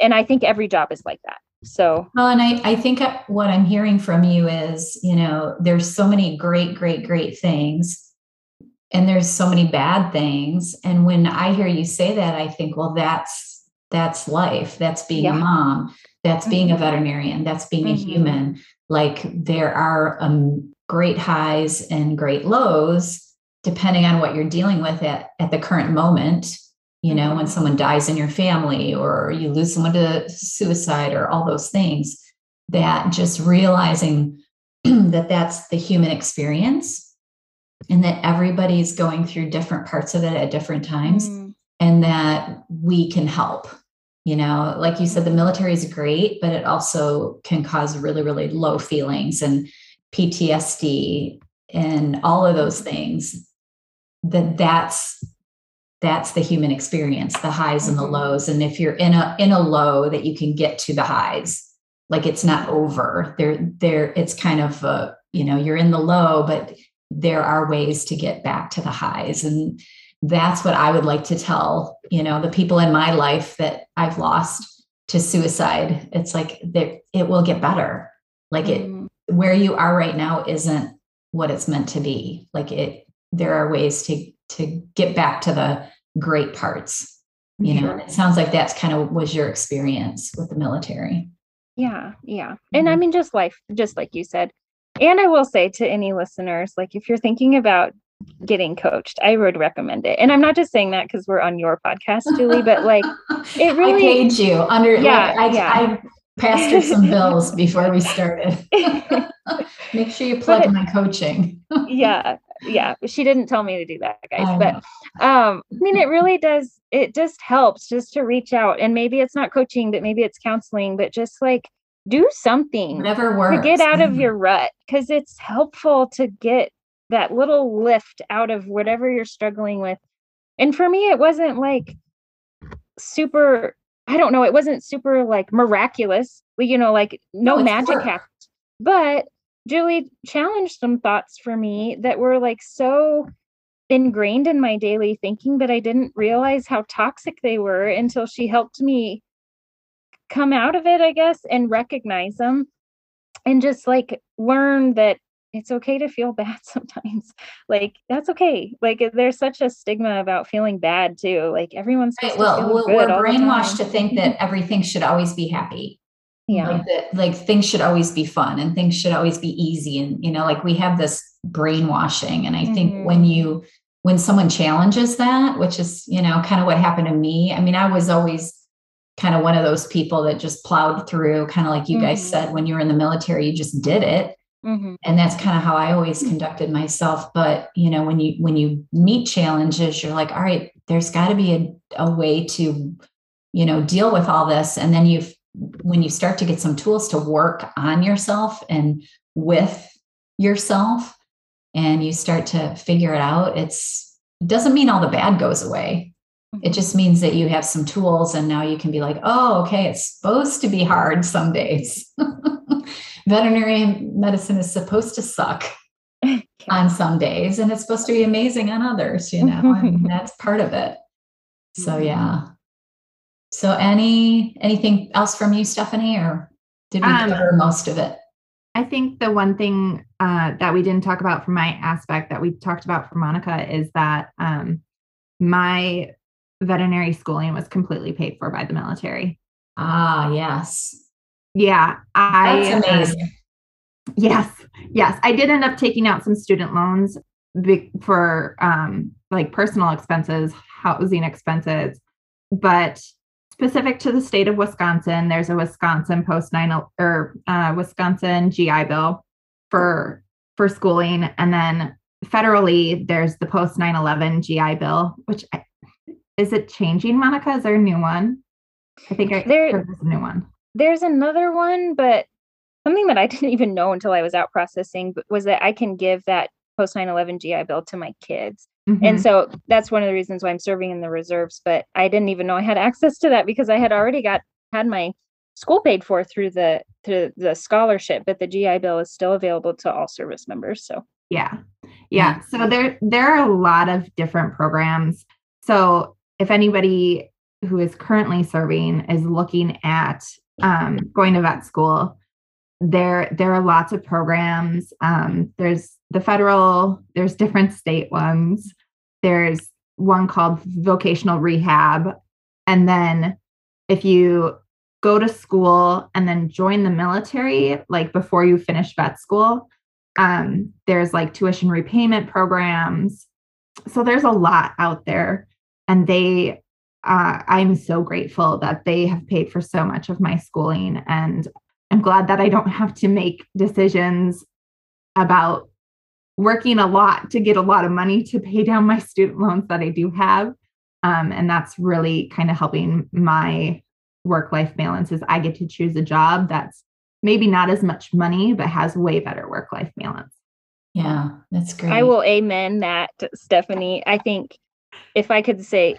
and i think every job is like that so, well, and I, I think what I'm hearing from you is, you know, there's so many great, great, great things, and there's so many bad things. And when I hear you say that, I think, well, that's that's life. That's being yeah. a mom. That's mm-hmm. being a veterinarian. That's being mm-hmm. a human. Like there are um, great highs and great lows depending on what you're dealing with at, at the current moment you know when someone dies in your family or you lose someone to suicide or all those things that just realizing that that's the human experience and that everybody's going through different parts of it at different times mm. and that we can help you know like you said the military is great but it also can cause really really low feelings and ptsd and all of those things that that's that's the human experience the highs and the mm-hmm. lows. And if you're in a in a low that you can get to the highs like it's not over. There there it's kind of a you know you're in the low but there are ways to get back to the highs. And that's what i would like to tell you know the people in my life that i've lost to suicide. It's like that it will get better. Like it mm. where you are right now isn't what it's meant to be. Like it there are ways to to get back to the great parts you know and it sounds like that's kind of was your experience with the military. Yeah yeah. And mm-hmm. i mean just life just like you said. And i will say to any listeners like if you're thinking about getting coached. I would recommend it. And i'm not just saying that because we're on your podcast julie but like it really I paid you under yeah, like, I, yeah. I passed her some bills before we started. Make sure you plug but, my coaching. Yeah yeah. She didn't tell me to do that guys but um i mean it really does it just helps just to reach out. And maybe it's not coaching but maybe it's counseling but just like do something never works to get out of your rut because it's helpful to get that little lift out of whatever you're struggling with. And for me it wasn't like super i don't know it wasn't super like miraculous you know like no, no magic happened But Julie challenged some thoughts for me that were like so ingrained in my daily thinking that I didn't realize how toxic they were until she helped me come out of it, I guess, and recognize them and just like learn that it's okay to feel bad sometimes. Like that's okay. Like there's such a stigma about feeling bad too. Like everyone's right. well, well we're brainwashed to think that everything should always be happy. Yeah. Like that like things should always be fun and things should always be easy. And you know, like we have this brainwashing. And I mm-hmm. think when you when someone challenges that, which is, you know, kind of what happened to me. I mean, I was always kind of one of those people that just plowed through, kind of like you mm-hmm. guys said, when you were in the military, you just did it. Mm-hmm. And that's kind of how I always conducted myself. But you know, when you when you meet challenges, you're like, all right, there's got to be a, a way to, you know, deal with all this. And then you've when you start to get some tools to work on yourself and with yourself, and you start to figure it out, it's it doesn't mean all the bad goes away. It just means that you have some tools and now you can be like, oh, okay, it's supposed to be hard some days. Veterinary medicine is supposed to suck on some days and it's supposed to be amazing on others, you know, and that's part of it. So mm-hmm. yeah. So any anything else from you, Stephanie, or did we um, cover most of it? I think the one thing uh, that we didn't talk about from my aspect that we talked about for Monika is that um, my veterinary schooling was completely paid for by the military. Ah, yes. Yeah, I That's amazing. Uh, yes. Yes, I did end up taking out some student loans for um like personal expenses, housing expenses, but specific to the state of Wisconsin, there's a Wisconsin post 9 or uh, Wisconsin GI bill for for schooling and then federally there's the post 9/11 GI bill which I, is it changing, Monika? Is there a new one? I think I there, there's a new one. There's another one, but something that I didn't even know until I was out processing was that I can give that post 9/11 GI Bill to my kids. Mm-hmm. And so that's one of the reasons why I'm serving in the reserves. But I didn't even know I had access to that because I had already got had my school paid for through the through the scholarship, but the GI Bill is still available to all service members. So yeah, yeah. So there there are a lot of different programs. So if anybody who is currently serving is looking at um, going to vet school, there there are lots of programs. Um, there's the federal, there's different state ones. There's one called vocational rehab, and then if you go to school and then join the military, like before you finish vet school, um, there's like tuition repayment programs. So there's a lot out there and they uh, i'm so grateful that they have paid for so much of my schooling and i'm glad that i don't have to make decisions about working a lot to get a lot of money to pay down my student loans that i do have. Um, and that's really kind of helping my work life balance is i get to choose a job that's maybe not as much money but has way better work life balance. Yeah that's great. i will amen that stephanie. I think if I could say,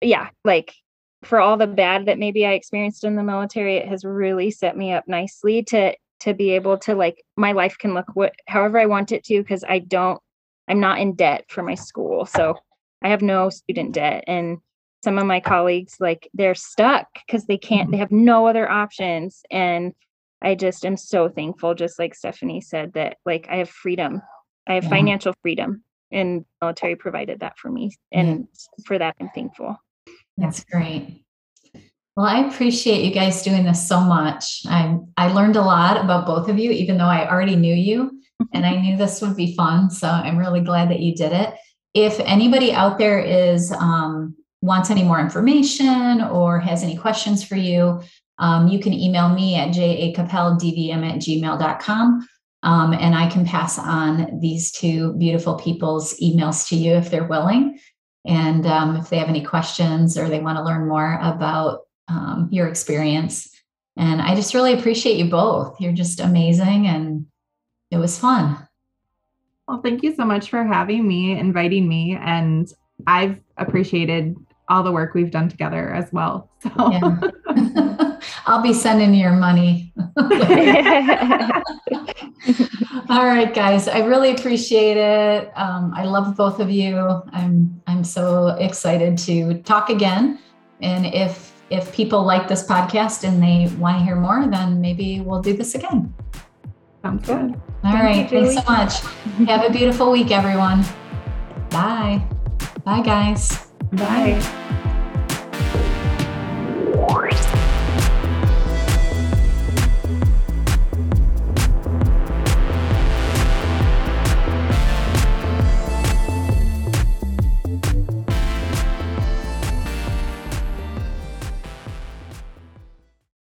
yeah, like for all the bad that maybe I experienced in the military, it has really set me up nicely to to be able to like my life can look what however I want it to because I don't I'm not in debt for my school. So I have no student debt and some of my colleagues like they're stuck because they can't mm-hmm. they have no other options and I just am so thankful just like Stephanie said that like I have freedom. I have yeah. financial freedom and military provided that for me and for that i'm thankful that's great. Well i appreciate you guys doing this so much. I i learned a lot about both of you even though i already knew you and i knew this would be fun so i'm really glad that you did it. If anybody out there is um, wants any more information or has any questions for you um, you can email me at jacapeldvm at gmail.com um, and I can pass on these two beautiful people's emails to you if they're willing. And um, if they have any questions or they want to learn more about um, your experience. And I just really appreciate you both. You're just amazing. And it was fun. Well, thank you so much for having me, inviting me. And I've appreciated all the work we've done together as well. So yeah. I'll be sending your money. All right, guys. I really appreciate it. Um, I love both of you. I'm I'm so excited to talk again. And if if people like this podcast and they want to hear more, then maybe we'll do this again. Sounds good. All Thank right. You, thanks so much. Have a beautiful week, everyone. Bye. Bye, guys. Bye. Bye.